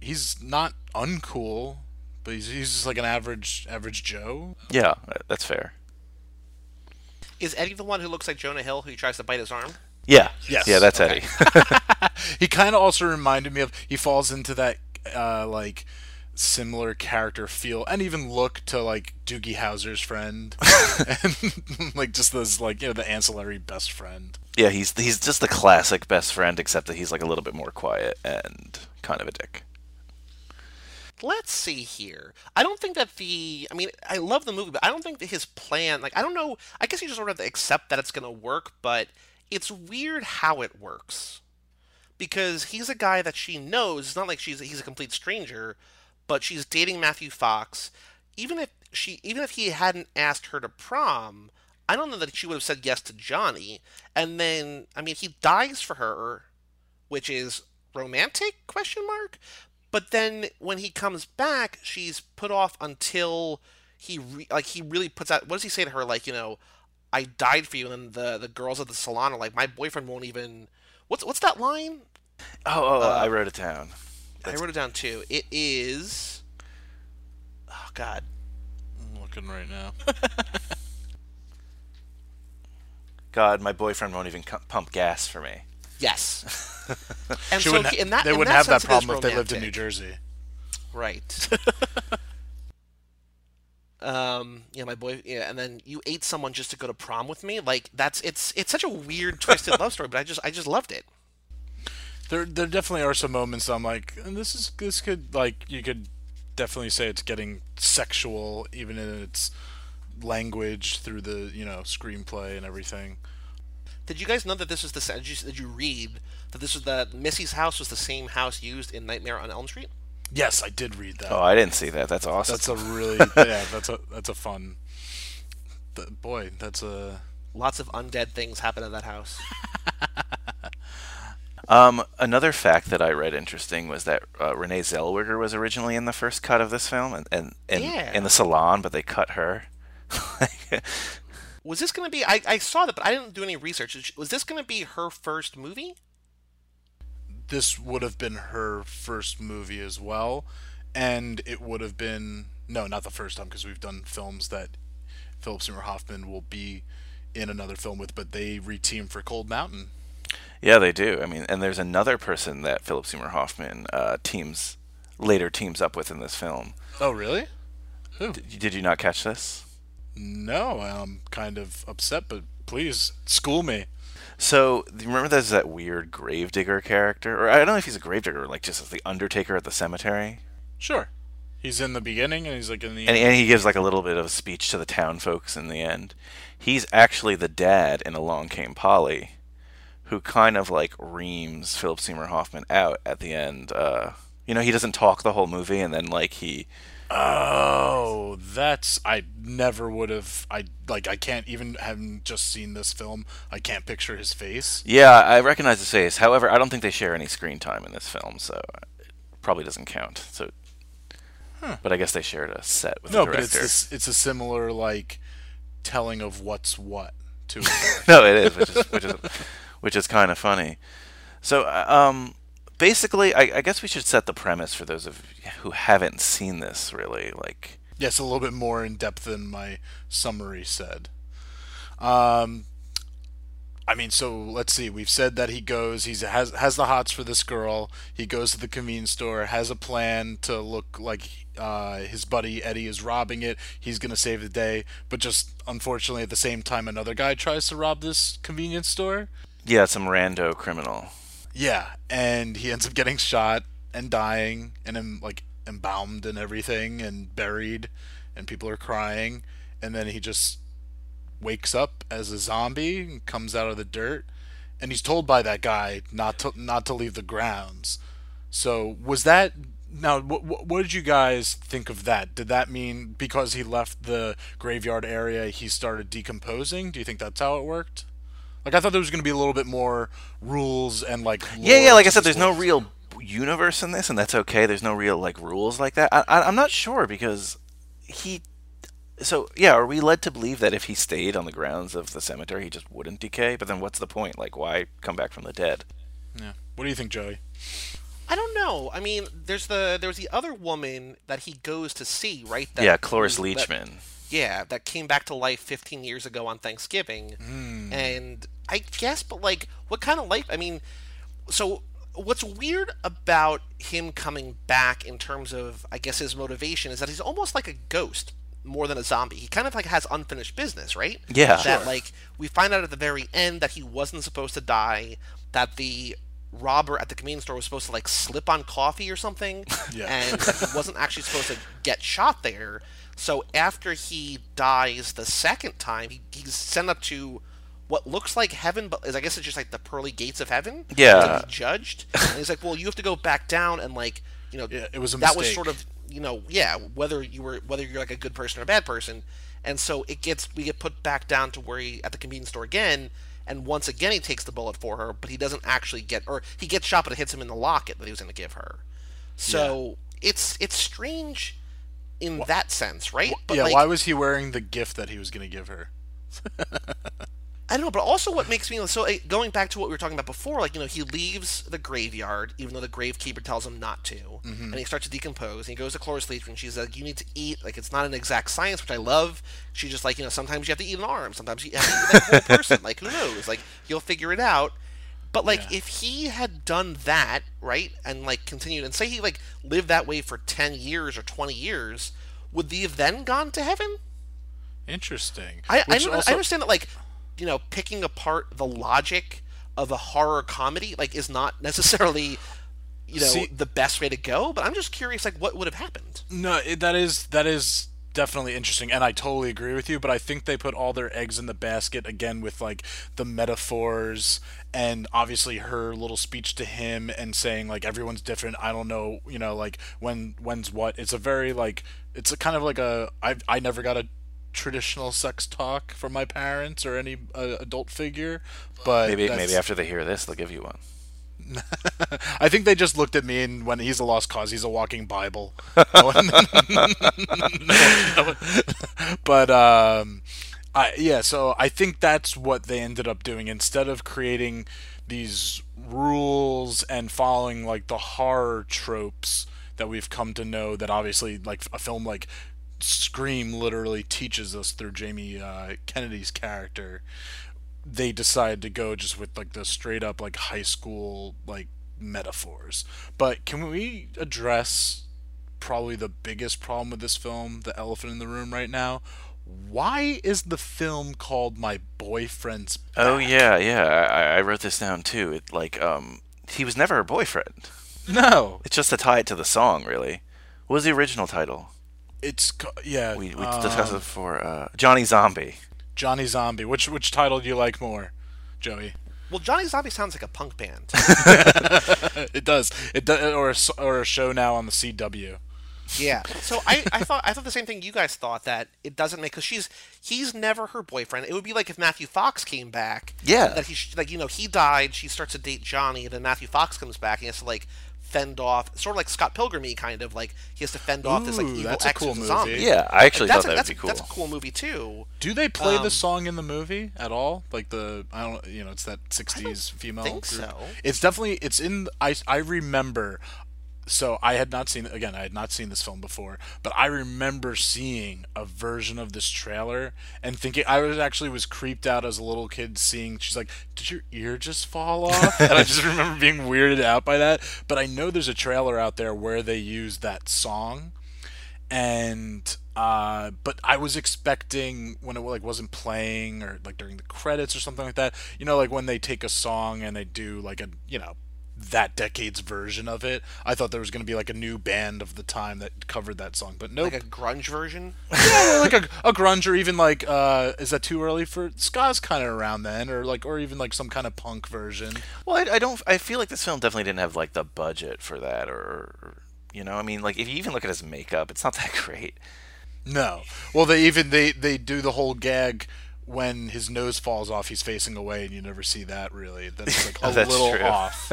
[SPEAKER 2] he's not uncool, but he's he's just like an average average Joe.
[SPEAKER 1] Yeah, that's fair.
[SPEAKER 8] Is Eddie the one who looks like Jonah Hill who tries to bite his arm?
[SPEAKER 1] Yeah,
[SPEAKER 2] Yes,
[SPEAKER 1] yeah, that's
[SPEAKER 8] okay.
[SPEAKER 1] Eddie.
[SPEAKER 2] He kind of also reminded me of he falls into that uh like similar character feel and even look to like Doogie Howser's friend and like just this like you know the ancillary best friend.
[SPEAKER 1] yeah, he's he's just the classic best friend, except that he's like a little bit more quiet and kind of a dick.
[SPEAKER 8] Let's see here. I don't think that the. I mean, I love the movie, but I don't think that his plan. Like, I don't know. I guess you just sort of have to accept that it's going to work, but it's weird how it works. Because he's a guy that she knows. It's not like she's he's a complete stranger, but she's dating Matthew Fox. Even if she, even if he hadn't asked her to prom, I don't know that she would have said yes to Johnny. And then, I mean, he dies for her, which is romantic? Question mark. But then when he comes back, she's put off until he re- like he really puts out. What does he say to her? Like you know, I died for you. And then the the girls at the salon are like, my boyfriend won't even. What's what's that line?
[SPEAKER 1] Oh, oh, oh I uh, wrote it down.
[SPEAKER 8] I wrote it down too. It is. Oh God.
[SPEAKER 2] I'm looking right now.
[SPEAKER 1] God, my boyfriend won't even cu- pump gas for me.
[SPEAKER 8] Yes. And
[SPEAKER 2] She
[SPEAKER 8] so
[SPEAKER 2] wouldn't ha-
[SPEAKER 8] in that
[SPEAKER 2] they
[SPEAKER 8] in
[SPEAKER 2] wouldn't
[SPEAKER 8] that
[SPEAKER 2] have that
[SPEAKER 8] sense, it is
[SPEAKER 2] problem if they lived in New. Jersey.
[SPEAKER 8] Right. um, yeah, my boy. Yeah, and then you ate someone just to go to prom with me. Like that's it's it's such a weird twisted love story, but I just I just loved it.
[SPEAKER 2] There, there definitely are some moments I'm like, and this is this could like you could definitely say it's getting sexual, even in its language through the you know screenplay and everything.
[SPEAKER 8] Did you guys know that this was the did you, did you read that this was the Missy's house was the same house used in Nightmare on Elm Street?
[SPEAKER 2] Yes, I did read that.
[SPEAKER 1] Oh, I didn't see that. That's awesome.
[SPEAKER 2] That's a really yeah. That's a that's a fun. th- boy, that's a
[SPEAKER 8] Lots of undead things happen in that house.
[SPEAKER 1] Um, another fact that I read interesting was that uh, Renee Zellweger was originally in the first cut of this film, and and, and
[SPEAKER 8] Yeah.
[SPEAKER 1] in the salon, but they cut her.
[SPEAKER 8] Was this going to be? I, I saw that, but I didn't do any research. Was this going to be her first movie?
[SPEAKER 2] This would have been her first movie as well, and it would have been no, not the first time because we've done films that Philip Seymour Hoffman will be in another film with, but they reteam for Cold Mountain.
[SPEAKER 1] yeah, they do. I mean, and there's another person that Philip Seymour Hoffman uh, teams later teams up with in this film.
[SPEAKER 2] Oh, really?
[SPEAKER 1] Did, did you not catch this?
[SPEAKER 2] No, I'm kind of upset, but please school me.
[SPEAKER 1] So you remember there's that weird gravedigger character, or I don't know if he's a gravedigger, or like just as the Undertaker at the cemetery,
[SPEAKER 2] Sure. He's in the beginning and he's like in the
[SPEAKER 1] and,
[SPEAKER 2] end.
[SPEAKER 1] and he gives like a little bit of a speech to the town folks in the end. He's actually the dad in Along Came Polly, who kind of like reams Philip Seymour Hoffman out at the end. Uh, you know, he doesn't talk the whole movie, and then like he
[SPEAKER 2] Oh, that's I never would have. I like I can't even having just seen this film. I can't picture his face.
[SPEAKER 1] Yeah, I recognize his face. However, I don't think they share any screen time in this film, so it probably doesn't count. So, but I guess they shared a set with
[SPEAKER 2] No,
[SPEAKER 1] the
[SPEAKER 2] but it's
[SPEAKER 1] director.
[SPEAKER 2] this, it's a similar like telling of what's what to
[SPEAKER 1] no, it is, which is which is which is kind of funny. So, uh, um, basically, I, I guess we should set the premise for those of you who haven't seen this. Really, like,
[SPEAKER 2] yes, a little bit more in depth than my summary said. Um, I mean, so let's see. We've said that he goes. He's has has the hots for this girl. He goes to the convenience store. Has a plan to look like uh, his buddy Eddie is robbing it. He's gonna save the day, but just unfortunately, at the same time, another guy tries to rob this convenience store.
[SPEAKER 1] yeah, some rando criminal.
[SPEAKER 2] Yeah, and he ends up getting shot and dying, and like embalmed and everything, and buried, and people are crying, and then he just wakes up as a zombie and comes out of the dirt, and he's told by that guy not to not to leave the grounds. So was that now? What, what did you guys think of that? Did that mean because he left the graveyard area, he started decomposing? Do you think that's how it worked? Like I thought there was going to be a little bit more rules and like
[SPEAKER 1] Yeah, yeah. Like I said, there's no real universe in this, and that's okay. There's no real like rules like that. I, I, I'm not sure because he. So yeah, are we led to believe that if he stayed on the grounds of the cemetery, he just wouldn't decay? But then what's the point? Like, why come back from the dead?
[SPEAKER 2] Yeah. What do you think, Joey?
[SPEAKER 8] I don't know. I mean, there's the there was the other woman that he goes to see, right? That,
[SPEAKER 1] yeah, Cloris
[SPEAKER 8] that- yeah, that came back to life 15 years ago on Thanksgiving. Hmm. And I guess, but like, what kind of life? I mean, so what's weird about him coming back in terms of, I guess, his motivation is that he's almost like a ghost more than a zombie. He kind of like has unfinished business, right?
[SPEAKER 1] Yeah.
[SPEAKER 8] That
[SPEAKER 1] Sure.
[SPEAKER 8] like we find out at the very end that he wasn't supposed to die. That the robber at the convenience store was supposed to like slip on coffee or something,
[SPEAKER 2] Yeah.
[SPEAKER 8] and he wasn't actually supposed to get shot there. So after he dies the second time, he, he's sent up to what looks like heaven, but is I guess it's just like the pearly gates of heaven.
[SPEAKER 1] Yeah.
[SPEAKER 8] To be judged, and he's like, well, you have to go back down and like, you know,
[SPEAKER 2] Yeah, it was a
[SPEAKER 8] that was sort of you know, yeah, whether you were whether you're like a good person or a bad person, and so it gets we get put back down to where he at the convenience store again. And once again, he takes the bullet for her, but he doesn't actually get, or he gets shot, but it hits him in the locket that he was going to give her. So it's it's strange in that sense, right? But
[SPEAKER 2] yeah,
[SPEAKER 8] like,
[SPEAKER 2] why was he wearing the gift that he was going to give her?
[SPEAKER 8] I don't know, but also what makes me so eh, going back to what we were talking about before, like you know, he leaves the graveyard even though the gravekeeper tells him not to, and he starts to decompose. And he goes to Cloris Leachman. and she's like, "You need to eat. Like it's not an exact science, which I love." She's just like, you know, sometimes you have to eat an arm, sometimes you have to eat a whole person. Like who knows? Like you'll figure it out. But like if he had done that right and like continued and say he like lived that way for ten years or twenty years, would he have then gone to heaven?
[SPEAKER 2] Interesting.
[SPEAKER 8] I, I,
[SPEAKER 2] also-
[SPEAKER 8] I understand that, like, you know, picking apart the logic of a horror comedy, like, is not necessarily, you know,
[SPEAKER 2] See-
[SPEAKER 8] the best way to go. But I'm just curious, like, what would have happened?
[SPEAKER 2] No, it, that is that is definitely interesting, and I totally agree with you. But I think they put all their eggs in the basket again with like the metaphors and obviously her little speech to him and saying like everyone's different. I don't know, you know, like when when's what. It's a very like it's a kind of like a I I never got a traditional sex talk from my parents or any uh, adult figure, but
[SPEAKER 1] Maybe
[SPEAKER 2] that's-
[SPEAKER 1] maybe after they hear this, they'll give you one.
[SPEAKER 2] I think they just looked at me and when he's a lost cause, he's a walking Bible. but um, I yeah, so I think that's what they ended up doing instead of creating these rules and following like the horror tropes that we've come to know that obviously like a film like Scream literally teaches us through Jamie uh, Kennedy's character they decide to go just with like the straight up like high school like metaphors. But can we address probably the biggest problem with this film, the elephant in the room right now? Why is the film called My Boyfriend's
[SPEAKER 1] Oh yeah, yeah. I, I wrote this down too. It like um he was never her boyfriend.
[SPEAKER 2] No.
[SPEAKER 1] It's just to tie it to the song, really. What was the original title?
[SPEAKER 2] It's yeah,
[SPEAKER 1] We we
[SPEAKER 2] um,
[SPEAKER 1] discussed it for uh, Johnny Zombie.
[SPEAKER 2] Johnny Zombie. Which which title do you like more, Joey?
[SPEAKER 8] Well, Johnny Zombie sounds like a punk band.
[SPEAKER 2] It does. It does or a, s- or a show now on the CW.
[SPEAKER 8] yeah. So I, I thought I thought the same thing you guys thought that it doesn't make because she's he's never her boyfriend. It would be like if Matthew Fox came back.
[SPEAKER 1] Yeah.
[SPEAKER 8] That he like you know he died. She starts to date Johnny, and then Matthew Fox comes back. and he has to like fend off sort of like Scott Pilgrim kind of like he has to fend off this like evil
[SPEAKER 2] that's a
[SPEAKER 8] ex
[SPEAKER 2] cool movie.
[SPEAKER 8] zombie.
[SPEAKER 1] Yeah, I actually
[SPEAKER 8] that's
[SPEAKER 1] thought
[SPEAKER 8] a,
[SPEAKER 1] that would be
[SPEAKER 8] cool. that's a
[SPEAKER 1] cool.
[SPEAKER 8] cool movie too.
[SPEAKER 2] Do they play
[SPEAKER 8] Um,
[SPEAKER 2] the song in the movie at all? Like the I don't you know it's that '60s female.
[SPEAKER 8] think
[SPEAKER 2] group.
[SPEAKER 8] so.
[SPEAKER 2] It's definitely it's in. I I remember. So I had not seen again. I had not seen this film before, but I remember seeing a version of this trailer and thinking I was actually was creeped out as a little kid seeing. She's like, "Did your ear just fall off?" and I just remember being weirded out by that. But I know there's a trailer out there where they use that song and uh but i was expecting when it like wasn't playing or like during the credits or something like that you know like when they take a song and they do like a you know that decade's version of it i thought there was going to be like a new band of the time that covered that song but nope
[SPEAKER 8] Like a grunge version.
[SPEAKER 2] yeah, like a, a grunge or even like uh is that too early for ska's kind of around then or like or even like some kind of punk version
[SPEAKER 1] Well, I, I don't. I feel like this film definitely didn't have like the budget for that, or, or you know, I mean, like if you even look at his makeup, it's not that great.
[SPEAKER 2] No. Well, they even they they do the whole gag when his nose falls off, he's facing away, and you never see that really. That's like a
[SPEAKER 1] That's
[SPEAKER 2] little
[SPEAKER 1] true.
[SPEAKER 2] off.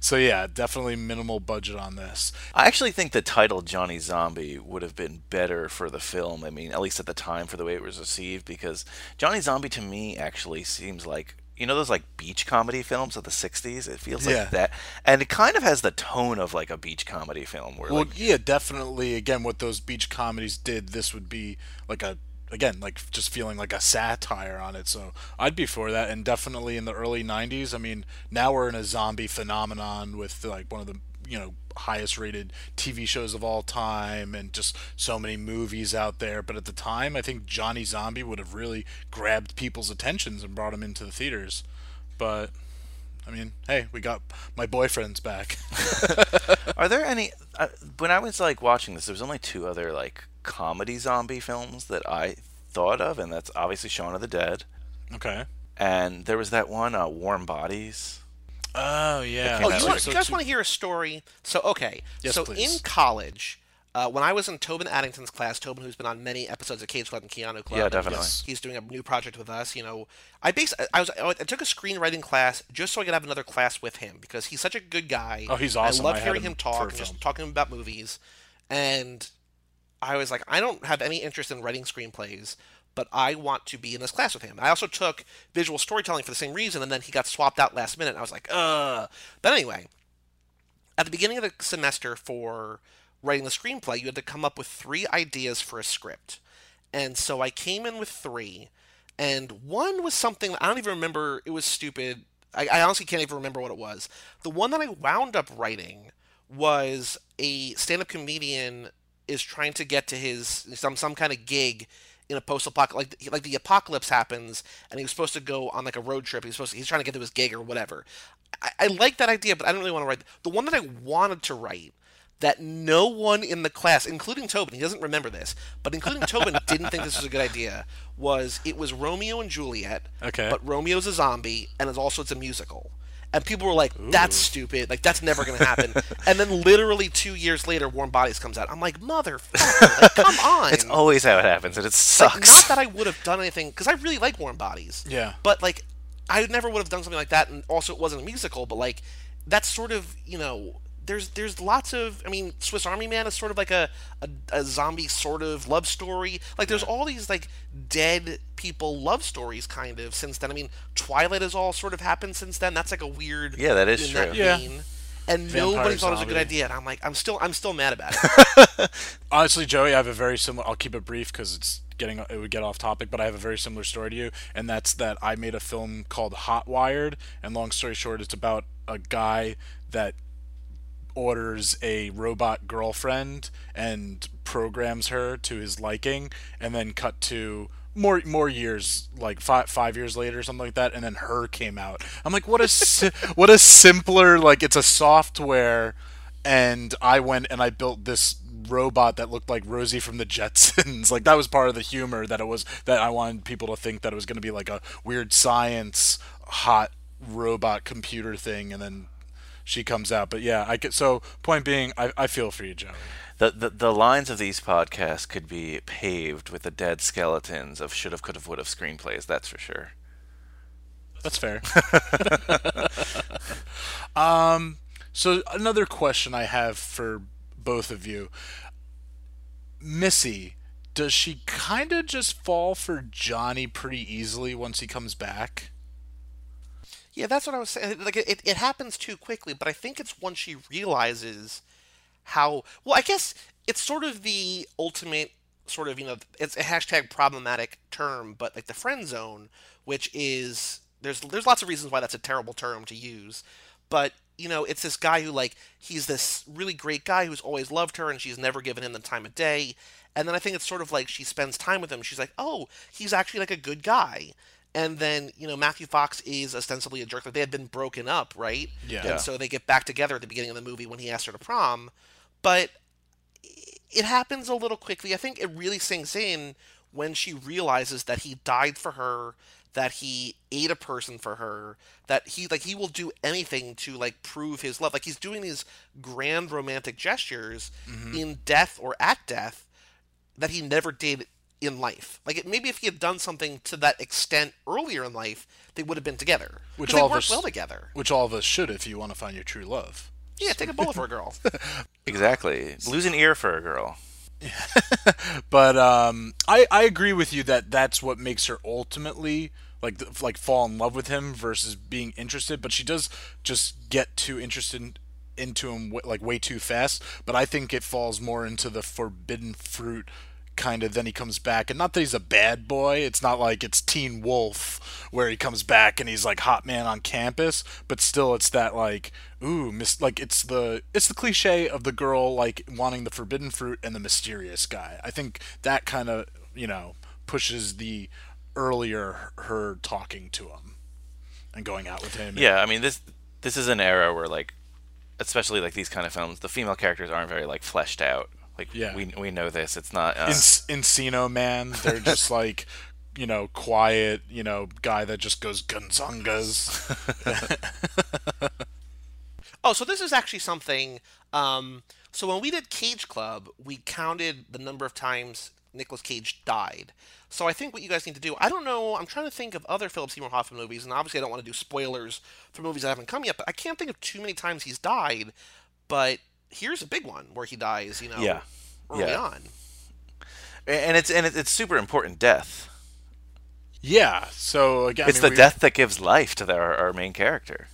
[SPEAKER 2] So yeah, definitely minimal budget on this.
[SPEAKER 1] I actually think the title Johnny Zombie would have been better for the film. I mean, at least at the time for the way it was received, because Johnny Zombie to me actually seems like you know those like beach comedy films of the '60s. It feels
[SPEAKER 2] Yeah.
[SPEAKER 1] like that, and it kind of has the tone of like a beach comedy film, where
[SPEAKER 2] Well,
[SPEAKER 1] like
[SPEAKER 2] yeah, definitely. Again, what those beach comedies did, this would be like a again like just feeling like a satire on it. So I'd be for that, and definitely in the early '90s. I mean, now we're in a zombie phenomenon with like one of the you know highest rated TV shows of all time and just so many movies out there but at the time I think Johnny Zombie would have really grabbed people's attentions and brought them into the theaters but I mean hey we got my boyfriend's back
[SPEAKER 1] Are there any? Uh, when I was like watching this, there was only two other like comedy zombie films that I thought of, and that's obviously Shaun of the Dead,
[SPEAKER 2] okay
[SPEAKER 1] and there was that one, uh, Warm Bodies.
[SPEAKER 2] oh yeah
[SPEAKER 8] Oh, you,
[SPEAKER 1] like-
[SPEAKER 8] want, you guys want to hear a story? So, okay.
[SPEAKER 2] Yes,
[SPEAKER 8] so
[SPEAKER 2] please.
[SPEAKER 8] in college, uh, when I was in Tobin Addington's class, Tobin, who's been on many episodes of Cage Club and Keanu Club,
[SPEAKER 1] Yeah, definitely.
[SPEAKER 2] Yes.
[SPEAKER 8] He's doing a new project with us. You know, I base I was I took a screenwriting class just so I could have another class with him because he's such a good guy.
[SPEAKER 2] Oh, he's awesome.
[SPEAKER 8] I love
[SPEAKER 2] I
[SPEAKER 8] hearing
[SPEAKER 2] him
[SPEAKER 8] him talk and just talking about movies. And I was like, I don't have any interest in writing screenplays, but I want to be in this class with him. I also took visual storytelling for the same reason, and then he got swapped out last minute. And I was like, uh. But anyway, at the beginning of the semester for writing the screenplay, you had to come up with three ideas for a script. And so I came in with three, and one was something I don't even remember. It was stupid. I, I honestly can't even remember what it was. The one that I wound up writing was a stand-up comedian is trying to get to his some some kind of gig in a post-apocalypse like like the apocalypse happens and he was supposed to go on like a road trip he's supposed to, he's trying to get to his gig or whatever I, I like that idea but I don't really want to write the one that I wanted to write that no one in the class, including Tobin, he doesn't remember this, but including Tobin, didn't think this was a good idea. Was it was Romeo and Juliet?
[SPEAKER 2] Okay.
[SPEAKER 8] But Romeo's a zombie, and it's also it's a musical. And people were like, "That's stupid! Like that's never going to happen." and then, literally two years later, Warm Bodies comes out. I'm like, "Motherfucker! Like, come on!"
[SPEAKER 1] It's always how it happens, and it
[SPEAKER 8] Like,
[SPEAKER 1] sucks.
[SPEAKER 8] not that I would have done anything because I really like Warm Bodies.
[SPEAKER 2] Yeah.
[SPEAKER 8] But like, I never would have done something like that, and also it wasn't a musical. But like, that's sort of you know, there's there's lots of. I mean, Swiss Army Man is sort of like a a, a zombie sort of love story. Like, there's all these like dead people love stories kind of since then. I mean, Twilight has all sort of happened since then. That's like a weird.
[SPEAKER 1] Yeah, that is
[SPEAKER 8] in
[SPEAKER 1] true.
[SPEAKER 2] Yeah.
[SPEAKER 8] vein. And
[SPEAKER 2] Vampire
[SPEAKER 8] nobody thought it was a good idea, and I'm like, I'm still, I'm still mad about it.
[SPEAKER 2] Honestly, Joey, I have a very similar. I'll keep it brief because it's getting it would get off topic, but I have a very similar story to you, and that's that I made a film called Hot Wired, and long story short, it's about a guy that orders a robot girlfriend and programs her to his liking, and then cut to more more years, like five five years later, or something like that, and then her came out. I'm like, what a si- what a simpler like it's a software, and I went and I built this robot that looked like Rosie from the Jetsons. like that was part of the humor that it was that I wanted people to think that it was going to be like a weird science hot robot computer thing, and then she comes out. But yeah, I get So point being, I, I feel for you, Joey.
[SPEAKER 1] The, the the lines of these podcasts could be paved with the dead skeletons of should have, could have, would have screenplays. That's for sure.
[SPEAKER 2] That's fair. um, so another question I have for both of you, Missy, does she kind of just fall for Johnny pretty easily once he comes back?
[SPEAKER 8] Yeah, that's what I was saying. Like it, it happens too quickly, but I think it's once she realizes how well. I guess it's sort of the ultimate sort of you know it's a hashtag problematic term, but like the friend zone, which is there's there's lots of reasons why that's a terrible term to use, but you know it's this guy who like he's this really great guy who's always loved her and she's never given him the time of day, and then I think it's sort of like she spends time with him. She's like, oh, he's actually like a good guy. And then, you know, Matthew Fox is ostensibly a jerk. Like they had been broken up, right?
[SPEAKER 2] Yeah.
[SPEAKER 8] And so they get back together at the beginning of the movie when he asks her to prom. But it happens a little quickly. I think it really sinks in when she realizes that he died for her, that he ate a person for her, that he like he will do anything to like prove his love. Like he's doing these grand romantic gestures mm-hmm. in death or at death that he never did in life. Like it, maybe if he had done something to that extent earlier in life, they would have been together.
[SPEAKER 2] Which
[SPEAKER 8] 'Cause they
[SPEAKER 2] all of us-
[SPEAKER 8] well together.
[SPEAKER 2] Which all of us should if you want to find your true love.
[SPEAKER 8] Yeah, take a bullet for a girl.
[SPEAKER 1] Exactly. Lose an ear for a girl.
[SPEAKER 2] But um, I I agree with you that that's what makes her ultimately like like fall in love with him versus being interested. But she does just get too interested into him like way too fast. But I think it falls more into the forbidden fruit kind of then he comes back. And not that he's a bad boy it's not like it's teen wolf where he comes back and he's like hot man on campus but still it's that like ooh mis- like it's the it's the cliche of the girl like wanting the forbidden fruit and the mysterious guy. I think that kind of you know pushes the earlier her talking to him and going out with him.
[SPEAKER 1] Yeah, I mean this this is an era where like, especially like these kind of films, the female characters aren't very like fleshed out. Like
[SPEAKER 2] Yeah.
[SPEAKER 1] we we know this. It's not. Uh,
[SPEAKER 2] in Encino Man, they're just like, you know, quiet, you know, guy that just goes gonzongas.
[SPEAKER 8] Oh, so this is actually something. Um, so when we did Cage Club, we counted the number of times Nicolas Cage died. So I think what you guys need to do. I don't know. I'm trying to think of other Philip Seymour Hoffman movies, and obviously I don't want to do spoilers for movies that haven't come yet. But I can't think of too many times he's died. But here's a big one where he dies. You know,
[SPEAKER 1] Yeah.
[SPEAKER 8] early
[SPEAKER 1] Yeah.
[SPEAKER 8] on.
[SPEAKER 1] and it's and it's, it's super important death.
[SPEAKER 2] yeah, so again, I
[SPEAKER 1] it's
[SPEAKER 2] mean,
[SPEAKER 1] the
[SPEAKER 2] we-
[SPEAKER 1] death that gives life to our, our main character.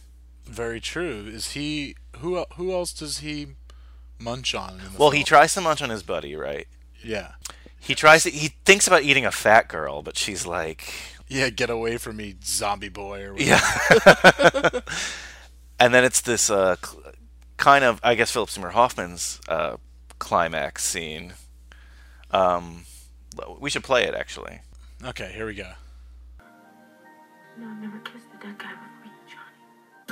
[SPEAKER 2] Very true. Is he who? Who else does he munch on? In the
[SPEAKER 1] Well, he tries to munch on his buddy, right?
[SPEAKER 2] Yeah,
[SPEAKER 1] He tries to. He thinks about eating a fat girl, but she's like,
[SPEAKER 2] yeah. Get away from me, zombie boy. Or whatever.
[SPEAKER 1] yeah. and then it's this uh, cl- kind of, I guess, Philip Seymour Hoffman's uh, climax scene. Um, we should play it actually.
[SPEAKER 2] Okay, here we go.
[SPEAKER 9] No, I've never kissed a dead guy before you,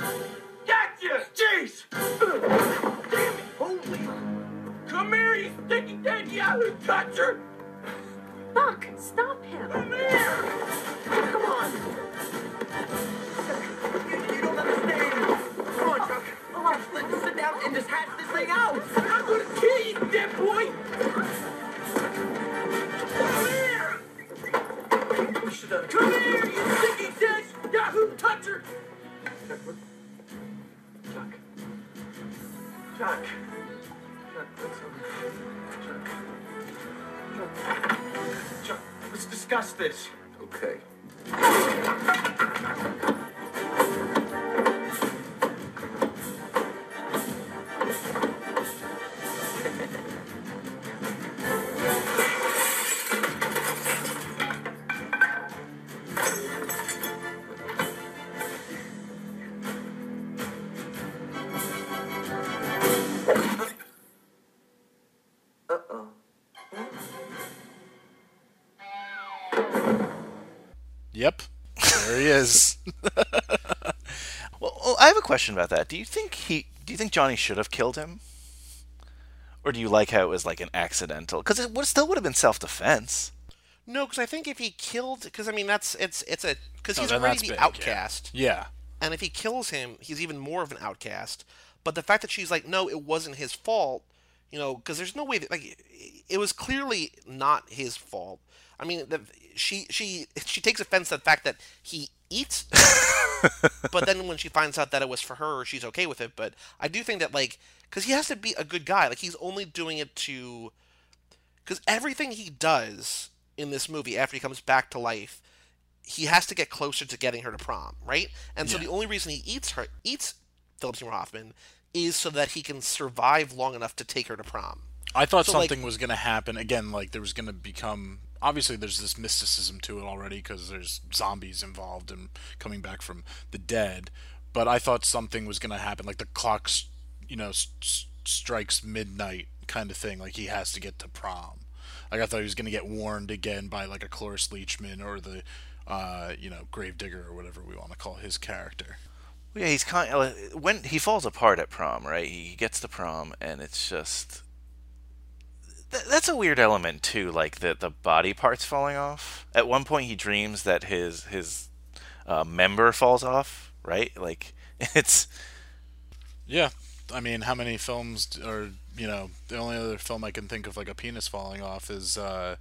[SPEAKER 9] Johnny.
[SPEAKER 3] Gotcha! Jeez! Damn it! Holy Come here, you sticky, dead Yahoo toucher!
[SPEAKER 9] Buck, stop him.
[SPEAKER 3] Come here! Come on! And just hash this thing out. I'm gonna kill you, dead boy! Come here! Should have... Come here, you sticky dish! Yahoo toucher! Chuck, Chuck. Chuck. Chuck. Chuck, let's discuss this.
[SPEAKER 4] Okay.
[SPEAKER 1] Question about that. Do you think he? Do you think Johnny should have killed him? Or do you like how it was like an accidental? Because it would still would have been self-defense.
[SPEAKER 8] No, because I think if he killed, because I mean that's it's it's a because he's
[SPEAKER 2] then
[SPEAKER 8] already
[SPEAKER 2] that's
[SPEAKER 8] the
[SPEAKER 2] big, yeah.
[SPEAKER 8] outcast,
[SPEAKER 2] yeah.
[SPEAKER 8] and if he kills him, he's even more of an outcast. But the fact that she's like, no, it wasn't his fault, you know, because there's no way that like it was clearly not his fault. I mean, the, she she she takes offense to the fact that he eats, but then when she finds out that it was for her, she's okay with it. But I do think that like, because he has to be a good guy, like he's only doing it to, because everything he does in this movie after he comes back to life, he has to get closer to getting her to prom, right? And so
[SPEAKER 2] Yeah.
[SPEAKER 8] the only reason he eats her eats Philip Seymour Hoffman is so that he can survive long enough to take her to prom.
[SPEAKER 2] I thought
[SPEAKER 8] So, like-
[SPEAKER 2] something was going to happen again. Like there was going to become. Obviously, there's this mysticism to it already because there's zombies involved and coming back from the dead. But I thought something was going to happen, like the clock, you know, strikes midnight kind of thing. Like he has to get to prom. Like I thought he was going to get warned again by like a Cloris Leachman or the, uh, you know, Gravedigger or whatever we want to call his character.
[SPEAKER 1] Yeah, he's kind of when he falls apart at prom, right? He gets to prom, and it's just th- that's a weird element too, like the the body parts falling off. At one point, he dreams that his his uh, member falls off, right? Like it's
[SPEAKER 2] Yeah, I mean, how many films are you know? The only other film I can think of like a penis falling off is uh,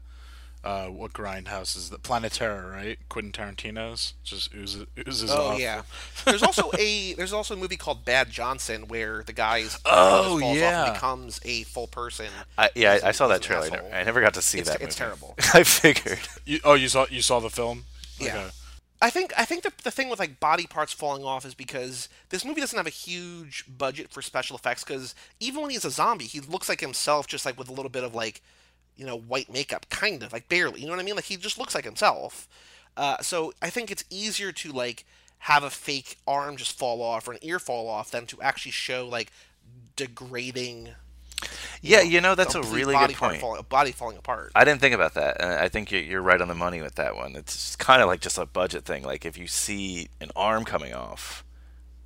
[SPEAKER 2] uh, what Grindhouse is that Planet Terror, right? Quentin Tarantino's just oozes, oozes
[SPEAKER 8] Oh
[SPEAKER 2] off.
[SPEAKER 8] yeah. There's also a there's also a movie called Bad Johnson where the guy's
[SPEAKER 1] Oh,
[SPEAKER 8] penis falls off
[SPEAKER 1] yeah.
[SPEAKER 8] and becomes a full person.
[SPEAKER 1] I, yeah, I, I saw that trailer. I
[SPEAKER 8] asshole.
[SPEAKER 1] never- I never got to see
[SPEAKER 8] It's-
[SPEAKER 1] that.
[SPEAKER 8] it's
[SPEAKER 1] movie.
[SPEAKER 8] terrible.
[SPEAKER 1] I figured.
[SPEAKER 2] You, oh, you saw you saw the film?
[SPEAKER 8] Yeah.
[SPEAKER 2] Okay.
[SPEAKER 8] I think I think the, the thing with like body parts falling off is because this movie doesn't have a huge budget for special effects because even when he's a zombie, he looks like himself, just like with a little bit of like, you know, white makeup, kind of like barely. You know what I mean? Like he just looks like himself. Uh, so I think it's easier to like have a fake arm just fall off or an ear fall off than to actually show like degrading.
[SPEAKER 1] Yeah, you know that's a really
[SPEAKER 8] body
[SPEAKER 1] good point.
[SPEAKER 8] Falling, body falling apart.
[SPEAKER 1] I didn't think about that, and I think you're, you're right on the money with that one. It's kind of like just a budget thing. Like if you see an arm coming off,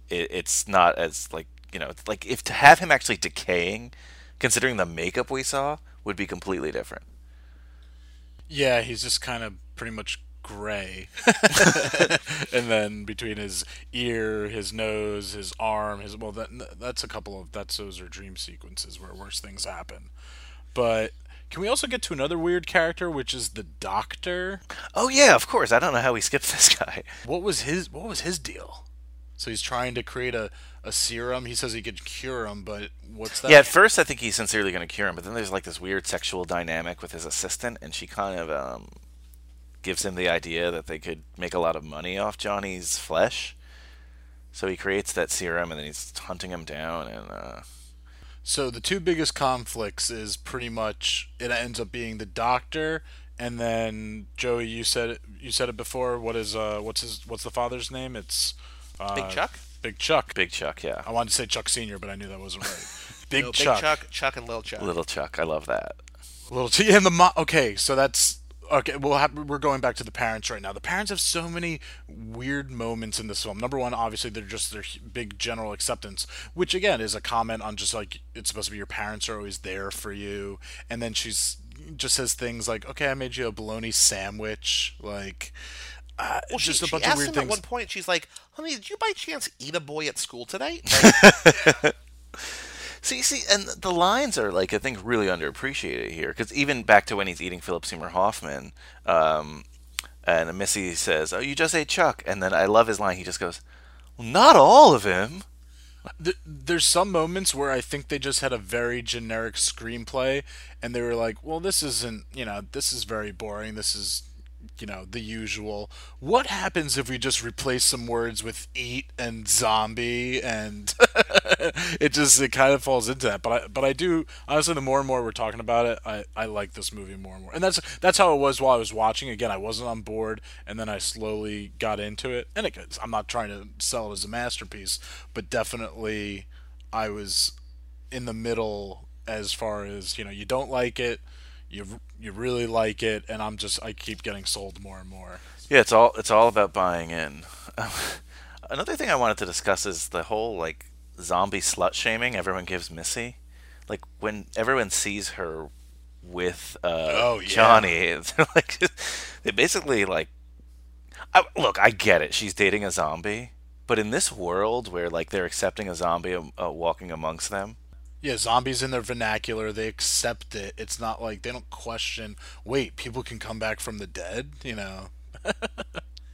[SPEAKER 1] it, it's not as like you know, like if to have him actually decaying, considering the makeup we saw, would be completely different.
[SPEAKER 2] Yeah, he's just kind of pretty much gray. and then between his ear, his nose, his arm, his well, that that's a couple of that's those are dream sequences where worse things happen. But can we also get to another weird character, which is the Doctor?
[SPEAKER 1] Oh yeah, of course. I don't know how we skipped this guy.
[SPEAKER 2] What was his What was his deal? So he's trying to create a, a serum. He says he could cure him, but what's that?
[SPEAKER 1] Yeah, at first I think he's sincerely going to cure him, but then there's like this weird sexual dynamic with his assistant, and she kind of um, gives him the idea that they could make a lot of money off Johnny's flesh. So he creates that serum, and then he's hunting him down, and uh,
[SPEAKER 2] So the two biggest conflicts is pretty much it ends up being the doctor and then Joey you said it, you said it before what is uh what's his what's the father's name it's uh,
[SPEAKER 8] Big Chuck.
[SPEAKER 2] Big Chuck
[SPEAKER 1] Big Chuck, yeah,
[SPEAKER 2] I wanted to say Chuck Senior but I knew that wasn't right Big
[SPEAKER 8] No,
[SPEAKER 2] Chuck
[SPEAKER 8] Big Chuck, Chuck, and Little Chuck.
[SPEAKER 1] Little Chuck. I love that.
[SPEAKER 2] Little Ch- and the mo- okay so that's okay, we'll have, we're going back to the parents right now. The parents have so many weird moments in this film. Number one, obviously, they're just their hu- big general acceptance, which again is a comment on just like it's supposed to be your parents are always there for you. And then she's just says things like, "Okay, I made you a bologna sandwich," like. Uh,
[SPEAKER 8] Well, she,
[SPEAKER 2] just a
[SPEAKER 8] she
[SPEAKER 2] of
[SPEAKER 8] asked
[SPEAKER 2] weird
[SPEAKER 8] him
[SPEAKER 2] things.
[SPEAKER 8] at one point. She's like, "Honey, did you by chance eat a boy at school today?"
[SPEAKER 1] See, see, and the lines are like I think really underappreciated here because even back to when he's eating Philip Seymour Hoffman, um, and Missy says, "Oh, you just ate Chuck," and then I love his line. He just goes, "Well, not all of him."
[SPEAKER 2] There's some moments where I think they just had a very generic screenplay, and they were like, "Well, this isn't, you know, this is very boring. This is, you know, the usual. What happens if we just replace some words with eat and zombie?" And it just it kind of falls into that. But I but I do honestly, the more and more we're talking about it, I I like this movie more and more. And that's that's how it was while I was watching. Again, I wasn't on board, and then I slowly got into it. And it, I'm not trying to sell it as a masterpiece, but definitely I was in the middle as far as you know. You don't like it. You, you really like it, and I'm just I keep getting sold more and more.
[SPEAKER 1] Yeah, it's all it's all about buying in. Another thing I wanted to discuss is the whole like zombie slut shaming everyone gives Missy. Like when everyone sees her with uh,
[SPEAKER 2] Oh, yeah.
[SPEAKER 1] Johnny, they're like they basically like. I, look, I get it. She's dating a zombie, but in this world where like they're accepting a zombie uh, walking amongst them,
[SPEAKER 2] Yeah, zombies in their vernacular, they accept it. It's not like they don't question, wait, people can come back from the dead, you know.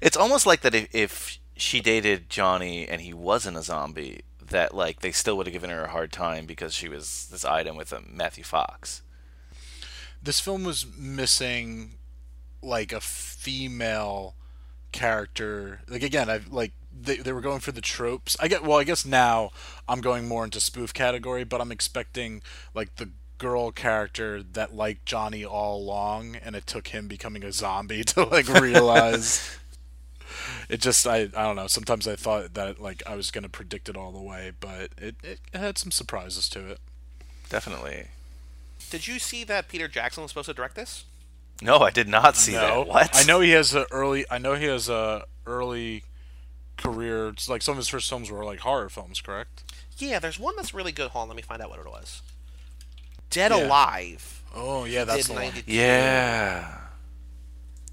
[SPEAKER 1] It's almost like that if, if she dated Johnny and he wasn't a zombie, that like they still would have given her a hard time because she was this item with um, Matthew Fox.
[SPEAKER 2] This film was missing like a female character. Like again, I've like they, they were going for the tropes. I get well, I guess now I'm going more into spoof category, but I'm expecting like the girl character that liked Johnny all along and it took him becoming a zombie to like realize it just I, I don't know sometimes i thought that like i was going to predict it all the way but it, it had some surprises to it
[SPEAKER 1] Definitely.
[SPEAKER 8] Did you see that Peter Jackson was supposed to direct this?
[SPEAKER 1] No, I did not see
[SPEAKER 2] no
[SPEAKER 1] that. What?
[SPEAKER 2] i know he has a early i know he has a early career it's like some of his first films were like horror films correct
[SPEAKER 8] Yeah, there's one that's really good. Hold on, let me find out what it was. Dead
[SPEAKER 2] Yeah.
[SPEAKER 8] Alive.
[SPEAKER 2] oh yeah that's the one
[SPEAKER 1] Yeah.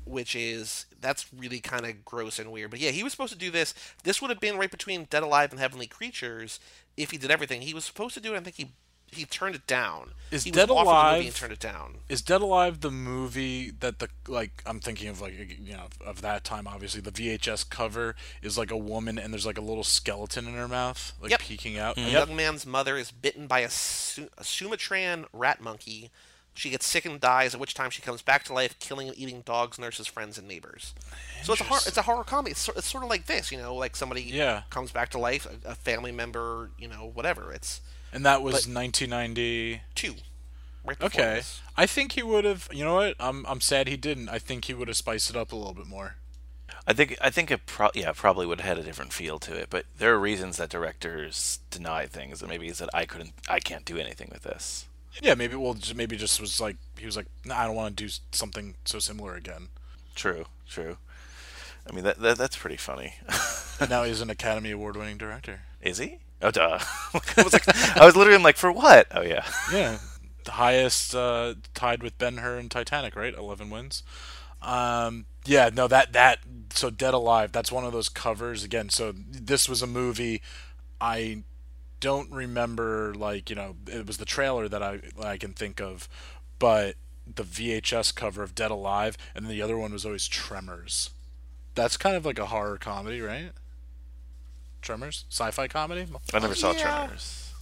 [SPEAKER 8] Which is that's really kind of gross and weird. But yeah, he was supposed to do this. This would have been right between Dead Alive and Heavenly Creatures if he did everything. He was supposed to do it. I think he he turned it down.
[SPEAKER 2] Is
[SPEAKER 8] he
[SPEAKER 2] Dead
[SPEAKER 8] was offered the
[SPEAKER 2] Alive-
[SPEAKER 8] movie and turned it down.
[SPEAKER 2] is Dead Alive the movie that the like I'm thinking of like you know of that time obviously the VHS cover is like a woman and there's like a little skeleton in her mouth like
[SPEAKER 8] Yep.
[SPEAKER 2] peeking out. Mm-hmm.
[SPEAKER 8] A
[SPEAKER 2] Yep.
[SPEAKER 8] young man's mother is bitten by a, Su- a Sumatran rat monkey. She gets sick and dies, at which time she comes back to life, killing and eating dogs, nurses, friends, and neighbors. So it's a hor- it's a horror comedy. It's, sor- it's sort of like this, you know, like somebody
[SPEAKER 2] Yeah.
[SPEAKER 8] comes back to life, a, a family member, you know, whatever. It's
[SPEAKER 2] And that was
[SPEAKER 8] But-
[SPEAKER 2] 1990.
[SPEAKER 8] Right
[SPEAKER 2] Okay.
[SPEAKER 8] this.
[SPEAKER 2] I think he would have. You know what? I'm I'm sad he didn't. I think he would have spiced it up a little bit more.
[SPEAKER 1] I think I think it pro- yeah probably would have had a different feel to it, but there are reasons that directors deny things, and maybe is that I couldn't I can't do anything with this.
[SPEAKER 2] Yeah, maybe well, just, maybe just was like he was like, nah, I don't want to do something so similar again.
[SPEAKER 1] True, true. I mean that, that that's pretty funny.
[SPEAKER 2] Now he's an Academy Award winning director.
[SPEAKER 1] Is he? Oh duh. I was like I was literally like for what? Oh yeah.
[SPEAKER 2] Yeah, the highest uh, tied with Ben Hur and Titanic, right? Eleven wins. Um, yeah, no, that that so Dead Alive. That's one of those covers again. So this was a movie. I don't remember like you know it was the trailer that I I can think of, but the VHS cover of Dead Alive, and the other one was always Tremors. That's kind of like a horror comedy, right? Tremors, sci-fi comedy.
[SPEAKER 1] I never saw
[SPEAKER 8] Yeah.
[SPEAKER 1] Tremors.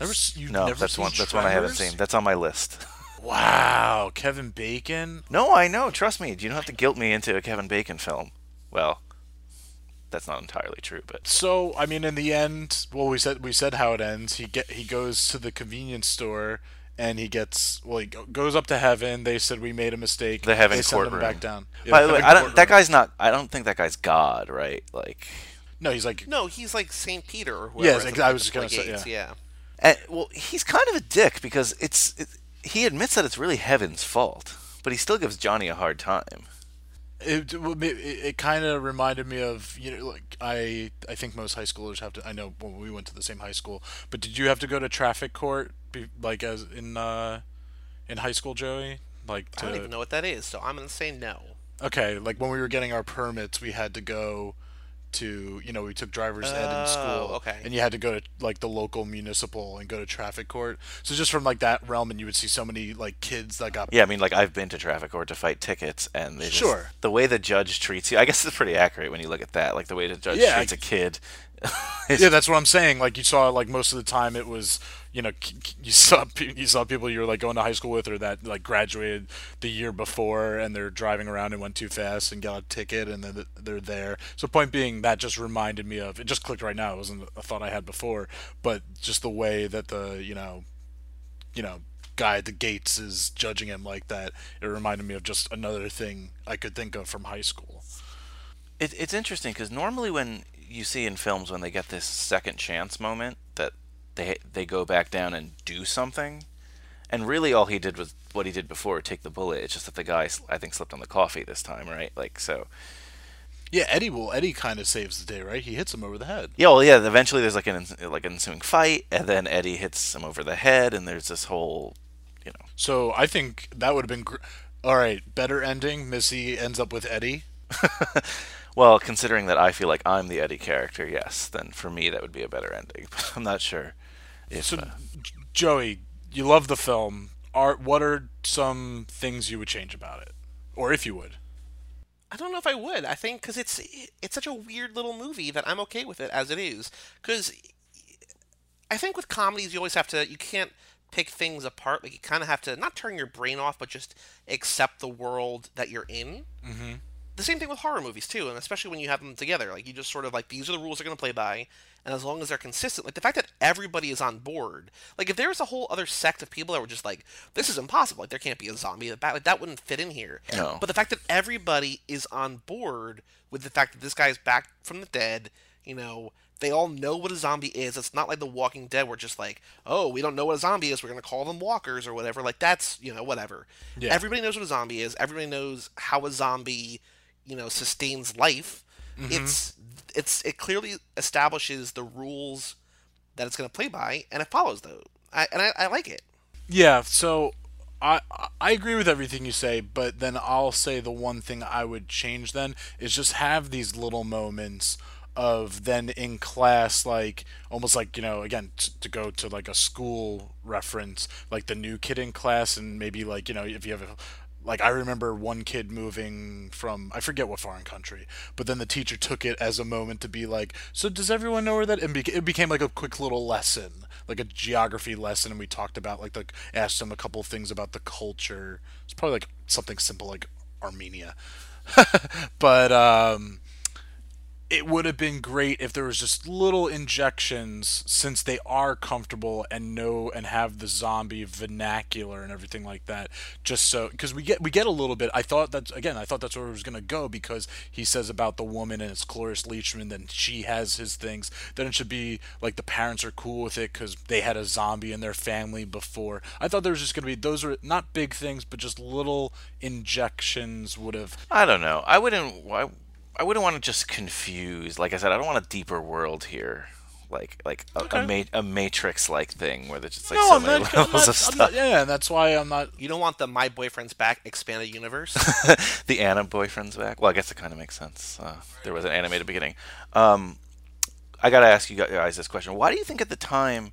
[SPEAKER 2] Never, you've
[SPEAKER 1] No,
[SPEAKER 2] never
[SPEAKER 1] that's
[SPEAKER 2] seen
[SPEAKER 1] one that's one I haven't seen. That's on my list.
[SPEAKER 2] Wow, Kevin Bacon.
[SPEAKER 1] No, I know. Trust me. You don't have to guilt me into a Kevin Bacon film. Well, that's not entirely true, but
[SPEAKER 2] So, I mean, in the end, well, we said we said how it ends. He get he goes to the convenience store and he gets well. He goes up to heaven. They said we made a mistake.
[SPEAKER 1] The heaven
[SPEAKER 2] they send him
[SPEAKER 1] courtroom.
[SPEAKER 2] back down. Yeah,
[SPEAKER 1] by the way, I don't. That guy's not. I don't think that guy's God, right? Like,
[SPEAKER 2] No, he's like
[SPEAKER 8] No, he's like Saint Peter or whoever.
[SPEAKER 2] Yes,
[SPEAKER 8] at
[SPEAKER 2] ex-
[SPEAKER 8] the-
[SPEAKER 2] I was just gonna
[SPEAKER 8] Four
[SPEAKER 2] say,
[SPEAKER 8] Gates, yeah.
[SPEAKER 1] and, well, he's kind of a dick because it's. It, he admits that it's really heaven's fault, but but he still gives Johnny a hard time.
[SPEAKER 2] It it, it kind of reminded me of you know like I I think most high schoolers have to I know when we went to the same high school but did you have to go to traffic court be, like as in uh in high school Joey like to
[SPEAKER 8] I don't even know what that is, so I'm gonna say no.
[SPEAKER 2] okay like when we were getting our permits we had to go to you know we took driver's ed in
[SPEAKER 8] Oh,
[SPEAKER 2] school
[SPEAKER 8] okay.
[SPEAKER 2] and you had to go to like the local municipal and go to traffic court so just from like that realm and you would see so many like kids that got
[SPEAKER 1] Yeah, I mean, like I've been to traffic court to fight tickets, and they just,
[SPEAKER 2] Sure.
[SPEAKER 1] the way the judge treats you. I guess it's pretty accurate when you look at that. Like the way the judge
[SPEAKER 2] Yeah,
[SPEAKER 1] treats
[SPEAKER 2] I-
[SPEAKER 1] a kid.
[SPEAKER 2] yeah, that's what I'm saying. Like you saw, like most of the time, it was you know you saw you saw people you were like going to high school with or that like graduated the year before and they're driving around and went too fast and got a ticket and then they're there. So point being, that just reminded me of it. Just clicked right now. It wasn't a thought I had before, but just the way that the you know you know guy at the gates is judging him like that. It reminded me of just another thing I could think of from high school.
[SPEAKER 1] It, it's interesting because normally when you see in films when they get this second chance moment that they they go back down and do something, and really all he did was what he did before, take the bullet. It's just that the guy I think slipped on the coffee this time, right? Like so.
[SPEAKER 2] Yeah, Eddie will. Eddie kind of saves the day, right? He hits him over the head.
[SPEAKER 1] Yeah, well, yeah. Eventually, there's like an like an ensuing fight, and then Eddie hits him over the head, and there's this whole, you know.
[SPEAKER 2] So I think that would have been. Gr- All right, better ending. Missy ends up with Eddie.
[SPEAKER 1] Well, considering that I feel like I'm the Eddie character, yes, then for me that would be a better ending. But I'm not sure if.
[SPEAKER 2] So,
[SPEAKER 1] uh,
[SPEAKER 2] Joey, you love the film. Are what are some things you would change about it, or if you would?
[SPEAKER 8] I don't know if I would. I think because it's it's such a weird little movie that I'm okay with it as it is. Because I think with comedies you always have to you can't pick things apart. Like you kind of have to not turn your brain off, but just accept the world that you're in.
[SPEAKER 2] Mm-hmm.
[SPEAKER 8] The same thing with horror movies too, and especially when you have them together. Like you just sort of like these are the rules they're going to play by, and as long as they're consistent, like the fact that everybody is on board. Like if there was a whole other sect of people that were just like, this is impossible. Like there can't be a zombie. Like that, that wouldn't fit in here.
[SPEAKER 1] No.
[SPEAKER 8] But the fact that everybody is on board with the fact that this guy is back from the dead, you know, they all know what a zombie is. It's not like The Walking Dead, where just like, oh, we don't know what a zombie is. We're gonna call them walkers or whatever. Like that's you know whatever.
[SPEAKER 2] Yeah.
[SPEAKER 8] Everybody knows what a zombie is. Everybody knows how a zombie, you know, sustains life. Mm-hmm. It's it's it clearly establishes the rules that it's gonna play by, and it follows those. I, and I, I like it.
[SPEAKER 2] Yeah. So I I agree with everything you say, but then I'll say the one thing I would change then is just have these little moments of then in class like almost like you know again t- to go to like a school reference like the new kid in class and maybe like you know if you have a like I remember one kid moving from I forget what foreign country, but then the teacher took it as a moment to be like, so does everyone know where that? And it became like a quick little lesson, like a geography lesson, and we talked about like the asked him a couple things about the culture. It's probably like something simple like Armenia, but um, it would have been great if there was just little injections since they are comfortable and know and have the zombie vernacular and everything like that just so because we get we get a little bit i thought that's again i thought that's where it was going to go because he says about the woman and it's Cloris Leachman then she has his things then it should be like the parents are cool with it because they had a zombie in their family before i thought there was just going to be those are not big things but just little injections would have
[SPEAKER 1] I don't know. I wouldn't. I wouldn't want to just confuse. Like I said, I don't want a deeper world here. Like like a, a, ma- a Matrix like thing where there's just like
[SPEAKER 2] no
[SPEAKER 1] so
[SPEAKER 2] I'm
[SPEAKER 1] many
[SPEAKER 2] not,
[SPEAKER 1] levels
[SPEAKER 2] not,
[SPEAKER 1] of stuff.
[SPEAKER 2] not yeah and that's why i'm not
[SPEAKER 8] You don't want the My Boyfriend's Back expanded universe.
[SPEAKER 1] the Anna boyfriend's back. Well, I guess it kind of makes sense. Uh, there was an animated beginning. Um, I gotta ask you guys this question: Why do you think at the time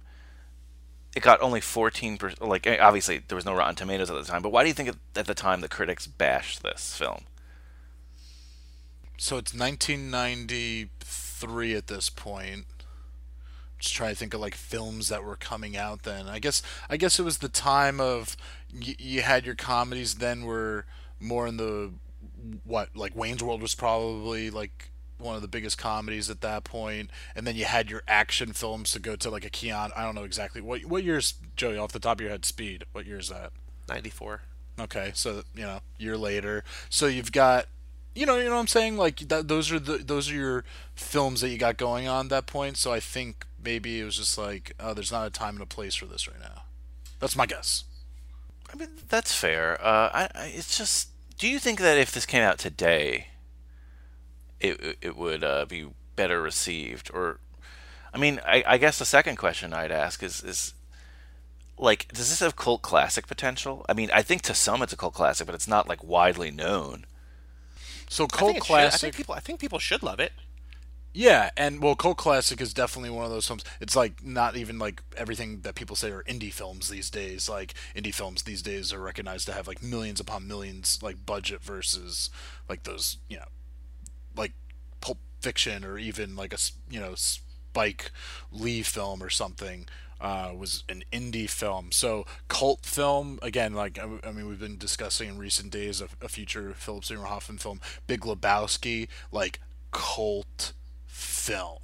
[SPEAKER 1] it got only fourteen percent? Like, eh, obviously there was no Rotten Tomatoes at the time, but why do you think at- at the time the critics bashed this film?
[SPEAKER 2] So it's 1993 at this point. Just trying to think of like films that were coming out then. I guess I guess it was the time of y- you had your comedies then were more in the what like Wayne's World was probably like one of the biggest comedies at that point. and then you had your action films to go to like a Keanu. I don't know exactly what what year's Joey off the top of your head. Speed. What year is that?
[SPEAKER 8] 94.
[SPEAKER 2] Okay, so you know, year later, so you've got, you know, you know what I'm saying. Like that, those are the those are your films that you got going on at that point. So I think maybe it was just like, oh, there's not a time and a place for this right now. That's my guess.
[SPEAKER 1] I mean, that's fair. Uh, I, I, it's just, do you think that if this came out today, it it- would uh, be better received? Or, I mean, I, I guess the second question I'd ask is is like, does this have cult classic potential? I mean, I think to some it's a cult classic, but it's not like widely known.
[SPEAKER 2] So
[SPEAKER 8] I
[SPEAKER 2] cult
[SPEAKER 8] think it should- I
[SPEAKER 2] classic.
[SPEAKER 8] think people. I think people should love it.
[SPEAKER 2] Yeah, and well, cult classic is definitely one of those films. It's like not even like everything that people say are indie films these days. Like indie films these days are recognized to have like millions upon millions like budget versus like those you know like Pulp Fiction or even like a you know Spike Lee film or something uh, was an indie film. So cult film again, like I, I mean, we've been discussing in recent days a, a future Philip Seymour Hoffman film, Big Lebowski, like cult film,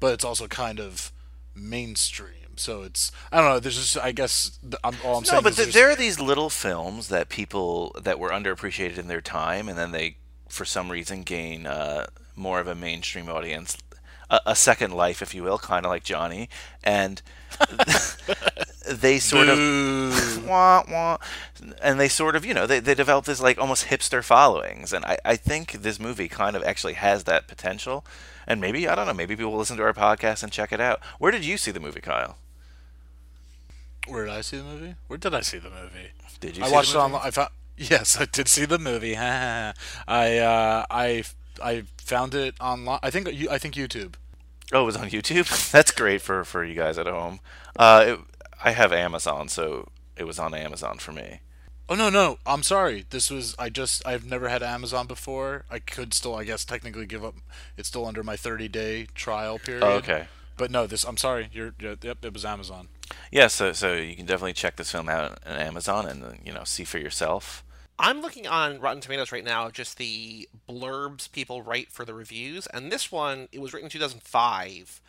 [SPEAKER 2] but it's also kind of mainstream. So it's I don't know. There's just I guess I'm, all I'm
[SPEAKER 1] No,
[SPEAKER 2] saying.
[SPEAKER 1] but
[SPEAKER 2] is
[SPEAKER 1] th- there are these little films that people that were underappreciated in their time, and then they, for some reason, gain uh, more of a mainstream audience, a, a second life, if you will, kind of like Johnny, and they sort of wah, wah, and they sort of you know they, they develop this like almost hipster followings, and I, I think this movie kind of actually has that potential, and maybe I don't know, maybe people will listen to our podcast and check it out. Where did you see the movie, Kyle?
[SPEAKER 2] Where did I see the movie? Where did I see the movie?
[SPEAKER 1] Did you?
[SPEAKER 2] I
[SPEAKER 1] see
[SPEAKER 2] watched
[SPEAKER 1] the
[SPEAKER 2] it online. I found yes, I did see the movie. I uh, I I found it online. I think you- I think YouTube.
[SPEAKER 1] Oh, it was on YouTube. That's great for for you guys at home. Uh, it, I have Amazon, so it was on Amazon for me.
[SPEAKER 2] Oh no no, I'm sorry. This was I just I've never had Amazon before. I could still I guess technically give up. It's still under my 30 day trial period.
[SPEAKER 1] Oh, okay.
[SPEAKER 2] But no, this I'm sorry. You're yeah, yep. It was Amazon.
[SPEAKER 1] Yeah, so so you can definitely check this film out on Amazon and you know see for yourself.
[SPEAKER 8] I'm looking on Rotten Tomatoes right now, just the blurbs people write for the reviews, and this one it was written in 2005,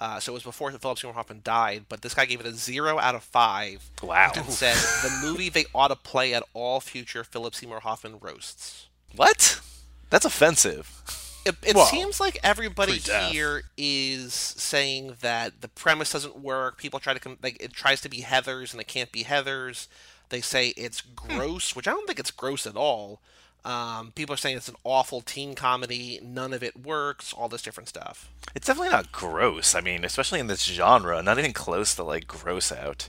[SPEAKER 8] uh, so it was before Philip Seymour Hoffman died. But this guy gave it a zero out of five.
[SPEAKER 1] Wow.
[SPEAKER 8] And said the movie they ought to play at all future Philip Seymour Hoffman roasts.
[SPEAKER 1] What? That's offensive.
[SPEAKER 8] It, it seems like everybody
[SPEAKER 2] pre-death.
[SPEAKER 8] here is saying that the premise doesn't work. People try to com- like it tries to be Heathers and it can't be Heathers. They say it's gross, which I don't think it's gross at all. Um, people are saying it's an awful teen comedy. None of it works. All this different stuff.
[SPEAKER 1] It's definitely not gross. I mean, especially in this genre, not even close to like gross out.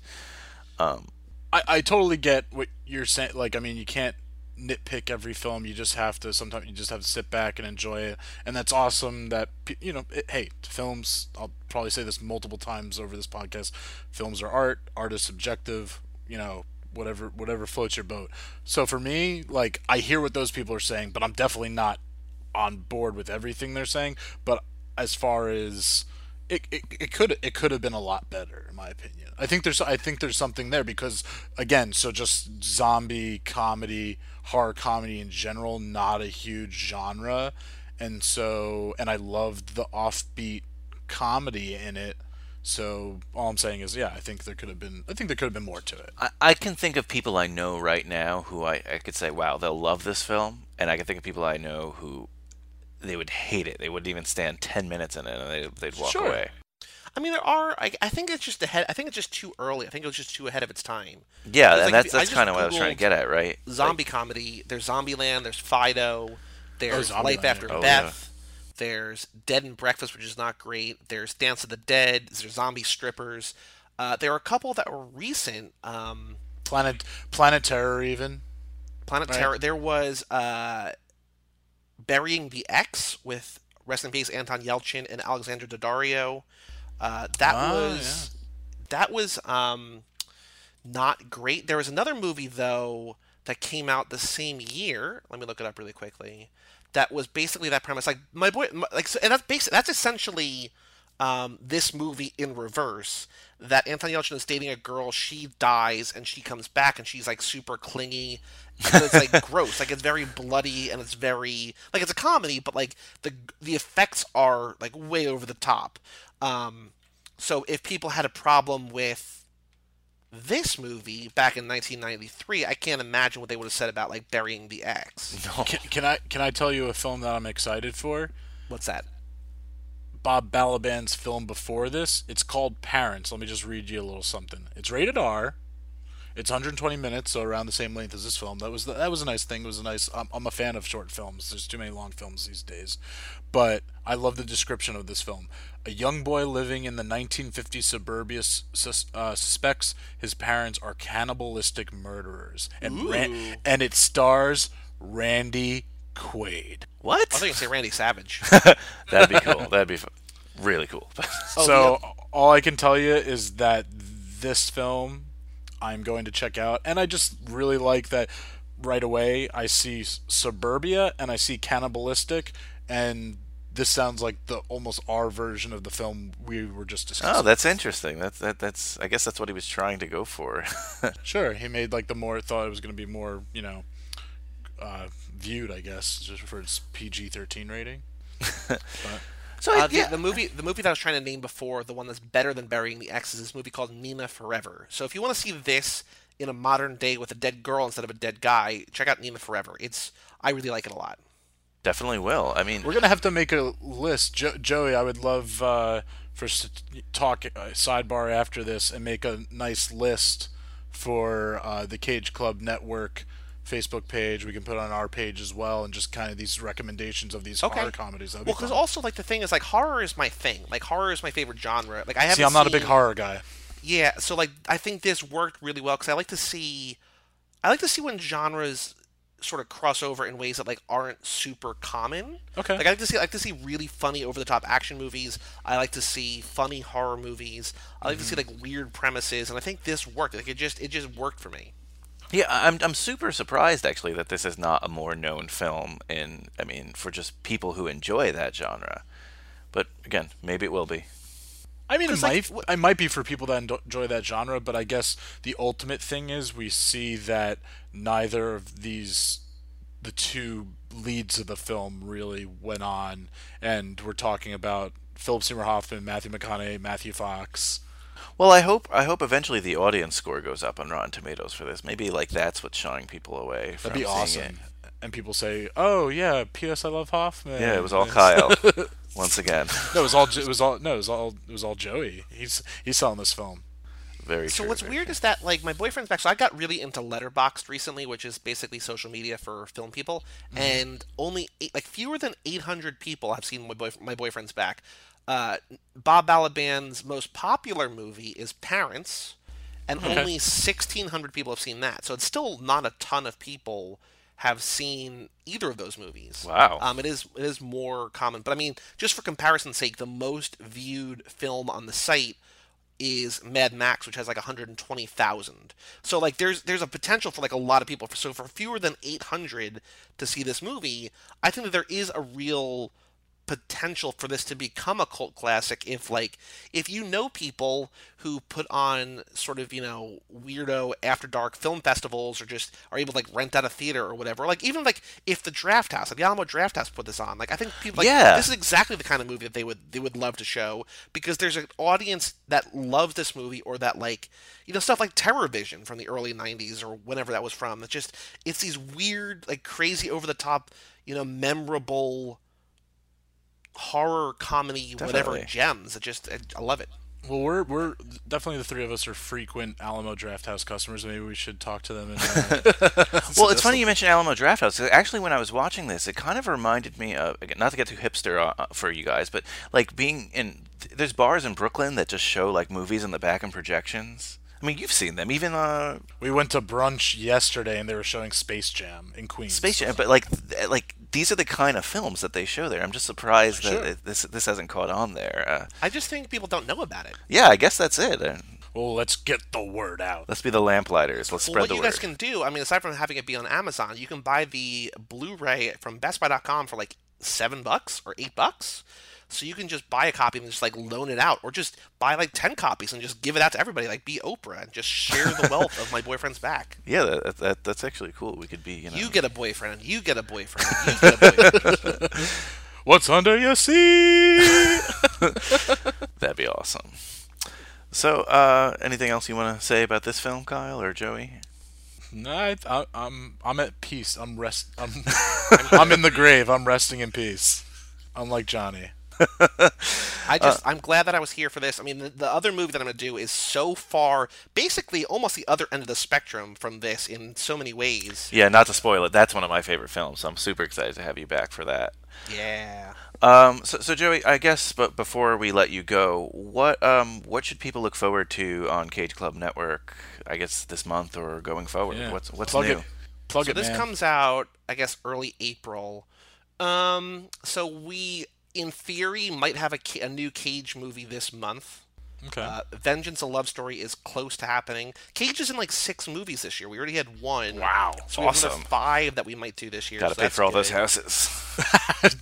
[SPEAKER 1] Um,
[SPEAKER 2] I, I totally get what you're saying. Like, I mean, you can't nitpick every film. You just have to. Sometimes you just have to sit back and enjoy it, and that's awesome. That you know, it, hey, films. I'll probably say this multiple times over this podcast. Films are art. Art is subjective. You know, whatever whatever floats your boat. So for me, like, I hear what those people are saying, but I'm definitely not on board with everything they're saying. But as far as it, it, it could it could have been a lot better in my opinion. I think there's I think there's something there because again, so just zombie comedy, horror comedy in general, not a huge genre, and so and I loved the offbeat comedy in it. So all I'm saying is, yeah, I think there could have been I think there could have been more to it.
[SPEAKER 1] I, I can think of people I know right now who I, I could say, wow, they'll love this film, and I can think of people I know who they would hate it. They wouldn't even stand ten minutes in it, and they, they'd walk
[SPEAKER 2] Sure.
[SPEAKER 1] away.
[SPEAKER 8] I mean, there are. I, I think it's just ahead. I think it's just too early. I think it was just too ahead of its time.
[SPEAKER 1] Yeah, and
[SPEAKER 8] like,
[SPEAKER 1] that's that's kind of what I was trying to get at, right?
[SPEAKER 8] Zombie comedy. There's Zombieland. There's Fido. There's oh,
[SPEAKER 2] Zombieland,
[SPEAKER 8] Life After
[SPEAKER 1] yeah. Oh,
[SPEAKER 8] Beth. There's Dead and Breakfast, which is not great. There's Dance of the Dead. There's Zombie Strippers. Uh, there are a couple that were recent. Um,
[SPEAKER 2] Planet Planet Terror even.
[SPEAKER 8] Planet
[SPEAKER 2] Right.
[SPEAKER 8] Terror. There was uh, Burying the Ex with rest in peace Anton Yelchin and Alexandra Daddario. Uh, that
[SPEAKER 2] Ah,
[SPEAKER 8] was that was um, not great. There was another movie though that came out the same year. Let me look it up really quickly. That was basically that premise. Like my boy, my, like, so- and that's basic. That's essentially um, this movie in reverse. That Anton Yelchin is dating a girl. She dies and she comes back and she's like super clingy. And it's like gross. Like it's very bloody and it's very like it's a comedy, but like the the effects are like way over the top. Um, so if people had a problem with this movie back in 1993, I can't imagine what they would have said about like burying the Ex.
[SPEAKER 2] Can, can I can I tell you a film that I'm excited for?
[SPEAKER 8] What's that?
[SPEAKER 2] Bob Balaban's film before this. It's called Parents. Let me just read you a little something. It's rated R. It's 120 minutes, so around the same length as this film. That was the, that was a nice thing. It was a nice. I'm, I'm a fan of short films. There's too many long films these days, but I love the description of this film. A young boy living in the 1950s suburbia sus, uh, suspects his parents are cannibalistic murderers, and Ran- and it stars Randy Quaid.
[SPEAKER 1] What?
[SPEAKER 8] I think you say Randy Savage.
[SPEAKER 1] That'd be cool. That'd be f- really cool.
[SPEAKER 2] so all I can tell you is that this film I'm going to check out, and I just really like that. Right away, I see suburbia and I see cannibalistic, and this sounds like the almost our version of the film we were just discussing.
[SPEAKER 1] oh, that's interesting. That's that. That's. I guess that's what he was trying to go for.
[SPEAKER 2] Sure, he made like the more thought it was going to be more, you know, uh, viewed. I guess just for its PG-13 rating.
[SPEAKER 1] so
[SPEAKER 8] Uh,
[SPEAKER 1] I-
[SPEAKER 8] the,
[SPEAKER 1] yeah.
[SPEAKER 8] the movie, the movie that I was trying to name before, the one that's better than Burying the Ex, is this movie called Nina Forever. So if you want to see this in a modern day with a dead girl instead of a dead guy, check out Nina Forever. It's I really like it a lot.
[SPEAKER 1] Definitely will. I mean,
[SPEAKER 2] We're gonna have to make a list, jo- Joey. I would love uh, for us to talk uh, sidebar after this and make a nice list for uh, the Cage Club Network Facebook page. We can put on our page as well, and just kind of these recommendations of these
[SPEAKER 8] Okay.
[SPEAKER 2] horror comedies. That'd
[SPEAKER 8] Well, because also like the thing is like horror is my thing. Like horror is my favorite genre. Like I haven't
[SPEAKER 2] See, I'm not a big horror guy.
[SPEAKER 8] Yeah, so like I think this worked really well because I like to see, I like to see when genres sort of cross over in ways that like aren't super common.
[SPEAKER 2] Okay.
[SPEAKER 8] Like I like to see I like to see really funny over the top action movies. I like to see funny horror movies. I like to see
[SPEAKER 2] Mm-hmm.
[SPEAKER 8] like weird premises, and I think this worked. Like it just it just worked for me.
[SPEAKER 1] Yeah, I'm I'm super surprised actually that this is not a more known film in I mean for just people who enjoy that genre. But again, maybe it will be.
[SPEAKER 2] I mean, it
[SPEAKER 8] 'Cause,
[SPEAKER 2] might
[SPEAKER 8] like,
[SPEAKER 2] it might be for people that enjoy that genre, but I guess the ultimate thing is we see that neither of these the two leads of the film really went on, and we're talking about Philip Seymour Hoffman, Matthew McConaughey, Matthew Fox.
[SPEAKER 1] Well, I hope I hope eventually the audience score goes up on Rotten Tomatoes for this. Maybe like that's what's showing people away from
[SPEAKER 2] That'd be
[SPEAKER 1] seeing
[SPEAKER 2] awesome.
[SPEAKER 1] it.
[SPEAKER 2] And people say, "Oh yeah, P.S. I love Hoffman."
[SPEAKER 1] Yeah, it was all Kyle once again.
[SPEAKER 2] No, it was all. It was all. No, it was all. It was all Joey. He's he's selling this film.
[SPEAKER 1] Very
[SPEAKER 8] So
[SPEAKER 1] true,
[SPEAKER 8] what's
[SPEAKER 1] very
[SPEAKER 8] weird
[SPEAKER 1] true.
[SPEAKER 8] is that like my boyfriend's back. So I got really into Letterboxd recently, which is basically social media for film people, mm-hmm. and only eight, like fewer than 800 people have seen my boyf- my boyfriend's back. Uh, Bob Balaban's most popular movie is Parents, and only 1,600 people have seen that. So it's still not a ton of people have seen either of those movies.
[SPEAKER 1] Wow.
[SPEAKER 8] Um, it is it is more common, but I mean, just for comparison's sake, the most viewed film on the site is Mad Max, which has like 120,000. So like there's there's a potential for like a lot of people. So for fewer than 800 to see this movie, I think that there is a real potential for this to become a cult classic if like if you know people who put on sort of you know weirdo after dark film festivals or just are able to like rent out a theater or whatever like even like if the draft house like the alamo drafthouse put this on like i think people like
[SPEAKER 1] Yeah.
[SPEAKER 8] this is exactly the kind of movie that they would they would love to show because there's an audience that loves this movie or that like you know stuff like TerrorVision from the early 90s or whenever that was from it's just it's these weird like crazy over the top you know memorable horror comedy whatever gems it just I, I love it
[SPEAKER 2] Well, we're we're definitely the three of us are frequent Alamo Drafthouse customers. Maybe we should talk to them. And, uh,
[SPEAKER 1] Well, it's funny you mentioned Alamo Drafthouse. Actually, when I was watching this, it kind of reminded me of not to get too hipster uh, for you guys, but like being in. There's bars in Brooklyn that just show like movies in the back and projections. I mean, you've seen them, even uh,
[SPEAKER 2] we went to brunch yesterday and they were showing Space Jam in Queens.
[SPEAKER 1] Space Jam. But like, like these are the kind of films that they show there. I'm just surprised
[SPEAKER 2] Sure.
[SPEAKER 1] that it, this this hasn't caught on there. Uh,
[SPEAKER 8] i just think people don't know about it
[SPEAKER 1] yeah, I guess that's it. Uh,
[SPEAKER 2] Well, let's get the word out.
[SPEAKER 1] let's be the lamplighters. Let's
[SPEAKER 8] Well,
[SPEAKER 1] spread
[SPEAKER 8] what
[SPEAKER 1] the
[SPEAKER 8] you
[SPEAKER 1] word.
[SPEAKER 8] guys can do, I mean, aside from having it be on Amazon, you can buy the Blu-ray from BestBuy.com for like seven bucks or eight bucks. So you can just buy a copy and just like loan it out, or just buy like ten copies and just give it out to everybody, like be Oprah and just share the wealth of my boyfriend's back.
[SPEAKER 1] yeah, that, that that's actually cool. We could be, you know.
[SPEAKER 8] You get a boyfriend, you get a boyfriend, you get a boyfriend.
[SPEAKER 2] What's under your seat?
[SPEAKER 1] That'd be awesome. So, uh, anything else you want to say about this film, Kyle or Joey?
[SPEAKER 2] no, I, I, I'm I'm at peace. I'm rest. I'm I'm in the grave. I'm resting in peace. Unlike Johnny.
[SPEAKER 8] I just I'm glad that I was here for this. I mean, the, the other movie that I'm going to do is so far, basically almost the other end of the spectrum from this in so many ways.
[SPEAKER 1] Yeah, not to spoil it. That's one of my favorite films, so I'm super excited to have you back for that.
[SPEAKER 8] Yeah.
[SPEAKER 1] Um, so, so Joey, I guess, but before we let you go, what um, what should people look forward to on Cage Club Network? I guess this month or going forward.
[SPEAKER 2] Yeah.
[SPEAKER 1] What's what's
[SPEAKER 2] Plug
[SPEAKER 1] new?
[SPEAKER 2] It. Plug
[SPEAKER 8] so
[SPEAKER 2] it,
[SPEAKER 8] this
[SPEAKER 2] man.
[SPEAKER 8] comes out, I guess, early April. Um, so we, in theory, might have a, a new Cage movie this month.
[SPEAKER 2] Okay.
[SPEAKER 8] Uh, Vengeance: A Love Story is close to happening. Cage is in like six movies this year. We already had one.
[SPEAKER 2] Wow,
[SPEAKER 8] So we have
[SPEAKER 1] awesome.
[SPEAKER 8] five that we might do this year.
[SPEAKER 1] Got to
[SPEAKER 8] so
[SPEAKER 1] pay
[SPEAKER 8] that's
[SPEAKER 1] for all those houses.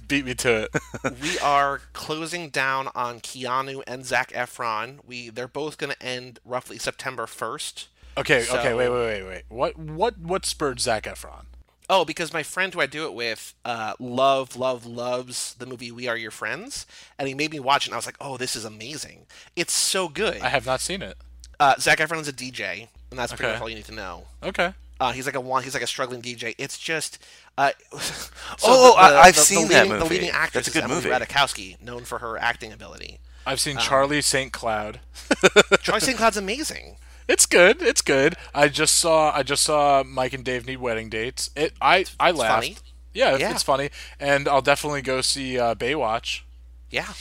[SPEAKER 2] Beat me to it.
[SPEAKER 8] we are closing down on Keanu and Zac Efron. We they're both going to end roughly September first.
[SPEAKER 2] Okay,
[SPEAKER 8] So-
[SPEAKER 2] okay, wait, wait, wait, wait. What, what, what spurred Zac Efron?
[SPEAKER 8] Oh, because my friend who I do it with, uh, love, love, loves the movie We Are Your Friends, and he made me watch it, and I was like, "Oh, this is amazing! It's so good."
[SPEAKER 2] I have not seen it.
[SPEAKER 8] Uh, Zac Efron's a DJ, and that's pretty
[SPEAKER 2] Okay.
[SPEAKER 8] much all you need to know.
[SPEAKER 2] Okay.
[SPEAKER 8] Uh, he's like a one. He's like a struggling DJ. It's just. Uh, so
[SPEAKER 1] Oh, I- I've seen that
[SPEAKER 8] leading- The
[SPEAKER 1] movie.
[SPEAKER 8] leading actress
[SPEAKER 1] That's a
[SPEAKER 8] is
[SPEAKER 1] good
[SPEAKER 8] Emily
[SPEAKER 1] movie.
[SPEAKER 8] Ratajkowski, known for her acting ability.
[SPEAKER 2] I've seen Charlie St. Cloud.
[SPEAKER 8] Charlie St. Cloud's amazing.
[SPEAKER 2] It's good. It's good. I just saw. I just saw Mike and Dave need wedding dates. It. I. I laughed.
[SPEAKER 8] funny.
[SPEAKER 2] Yeah,
[SPEAKER 8] Yeah.
[SPEAKER 2] it's funny, and I'll definitely go see uh, Baywatch.
[SPEAKER 8] Yeah.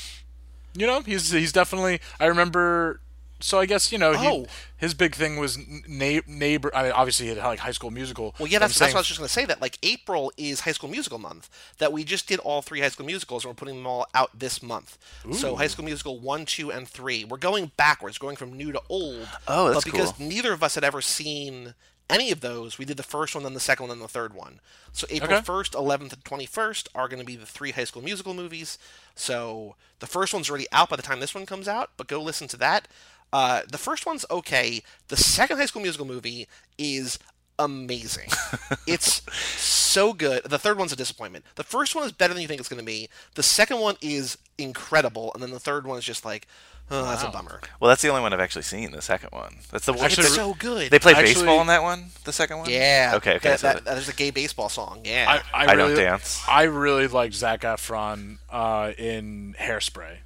[SPEAKER 2] You know, he's he's definitely. I remember. So I guess you know he,
[SPEAKER 8] Oh.
[SPEAKER 2] his big thing was na- neighbor. I mean, obviously he had like High School Musical.
[SPEAKER 8] Well, yeah, that's, that's
[SPEAKER 2] saying-
[SPEAKER 8] what I was just going to say. That like April is High School Musical month. That we just did all three High School Musicals, and we're putting them all out this month. So High School Musical one, two, and three. We're going backwards, going from new to old.
[SPEAKER 1] Oh, that's
[SPEAKER 8] But because
[SPEAKER 1] cool.
[SPEAKER 8] neither of us had ever seen any of those, we did the first one, then the second one, then the third one. So April
[SPEAKER 2] Okay.
[SPEAKER 8] first, eleventh, and twenty-first are going to be the three High School Musical movies. So the first one's already out by the time this one comes out, but go listen to that. Uh, the first one's okay. The second High School Musical movie is amazing. it's so good. The third one's a disappointment. The first one is better than you think it's going to be. The second one is incredible, and then the third one is just like, oh, that's a bummer.
[SPEAKER 1] well, that's the only one I've actually seen. The second one. That's the one.
[SPEAKER 2] Actually,
[SPEAKER 8] It's so good.
[SPEAKER 1] They play
[SPEAKER 2] Actually-
[SPEAKER 1] baseball in that one. The second one.
[SPEAKER 8] yeah.
[SPEAKER 1] Okay. Okay.
[SPEAKER 8] That,
[SPEAKER 1] so
[SPEAKER 8] that-
[SPEAKER 1] that-
[SPEAKER 8] there's a gay baseball song. Yeah.
[SPEAKER 2] I, I,
[SPEAKER 1] I don't
[SPEAKER 2] really,
[SPEAKER 1] dance.
[SPEAKER 2] I really liked Zac Efron uh, in Hairspray.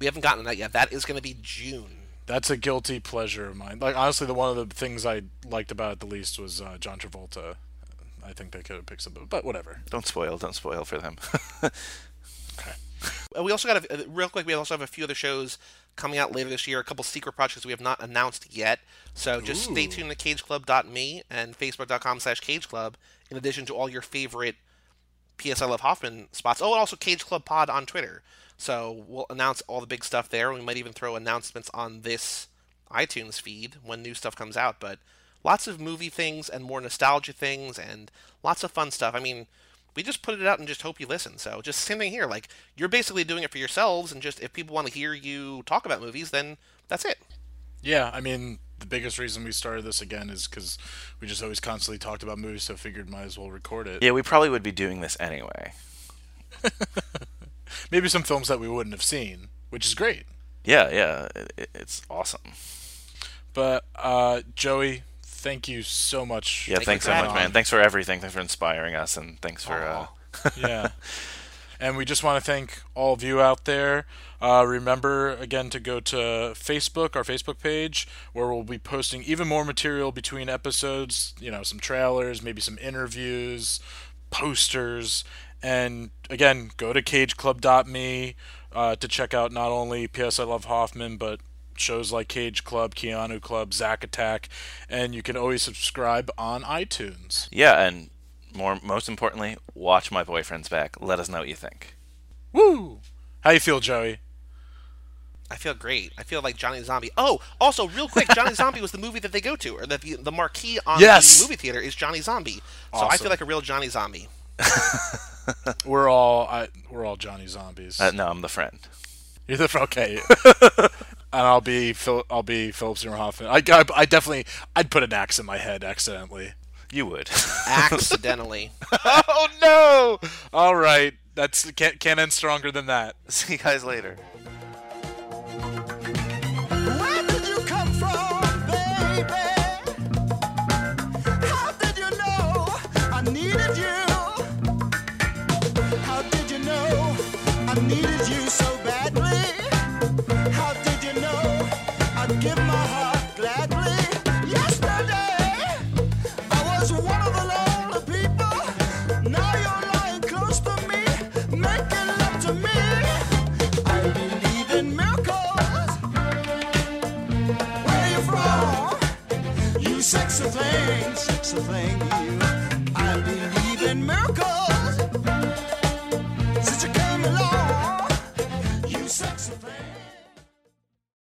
[SPEAKER 8] we haven't gotten that yet. That is going to be June.
[SPEAKER 2] That's a guilty pleasure of mine. Like honestly, the one of the things I liked about it the least was uh, John Travolta. I think they could have picked something, but whatever.
[SPEAKER 1] don't spoil. Don't spoil for them.
[SPEAKER 8] Uh, We also got a, uh, real quick. We also have a few other shows coming out later this year. A couple secret projects we have not announced yet. So just stay tuned to CageClub.me and Facebook.com/slash CageClub. In addition to all your favorite PS I Love Hoffman spots. Oh, and also Cage Club Pod on Twitter. So we'll announce all the big stuff there. We might even throw announcements on this iTunes feed when new stuff comes out. But lots of movie things and more nostalgia things and lots of fun stuff. I mean, we just put it out and just hope you listen. So just same thing here. Like you're basically doing it for yourselves, and just if people want to hear you talk about movies, then that's it.
[SPEAKER 2] Yeah, I mean, the biggest reason we started this again is because we just always constantly talked about movies, so figured might as well record it.
[SPEAKER 1] yeah, we probably would be doing this anyway.
[SPEAKER 2] Maybe some films that we wouldn't have seen, which is great.
[SPEAKER 1] Yeah. Yeah. It, it- it's awesome.
[SPEAKER 2] But uh, Joey, thank you so much.
[SPEAKER 1] Yeah.
[SPEAKER 8] Thank
[SPEAKER 1] thanks so much,
[SPEAKER 8] having
[SPEAKER 1] man. Thanks for everything. Thanks for inspiring us, and thanks for. Uh,
[SPEAKER 2] yeah. And we just want to thank all of you out there. Uh, remember, again, to go to Facebook, our Facebook page, where we'll be posting even more material between episodes, you know, some trailers, maybe some interviews, posters. And again, go to cageclub.me uh, to check out not only PS I Love Hoffman, but shows like Cage Club, Keanu Club, Zack Attack, and you can always subscribe on iTunes.
[SPEAKER 1] yeah, and more most importantly, watch my boyfriend's back. Let us know what you think.
[SPEAKER 2] Woo! How you feel, Joey?
[SPEAKER 8] I feel great. I feel like Johnny Zombie. Oh, also, real quick, Johnny Zombie was the movie that they go to, or the, the marquee on
[SPEAKER 2] Yes!
[SPEAKER 8] the movie theater is Johnny Zombie. So I feel like a real Johnny Zombie.
[SPEAKER 2] We're all I, we're all Johnny zombies.
[SPEAKER 1] Uh, no, I'm the friend.
[SPEAKER 2] You're the okay. and I'll be Phil, I'll be Philip Seymour Hoffman. I, I, I definitely I'd put an axe in my head accidentally.
[SPEAKER 1] You would.
[SPEAKER 8] Accidentally.
[SPEAKER 2] oh no! All right, that's can't, can't end stronger than that.
[SPEAKER 1] See you guys later.
[SPEAKER 10] Thing,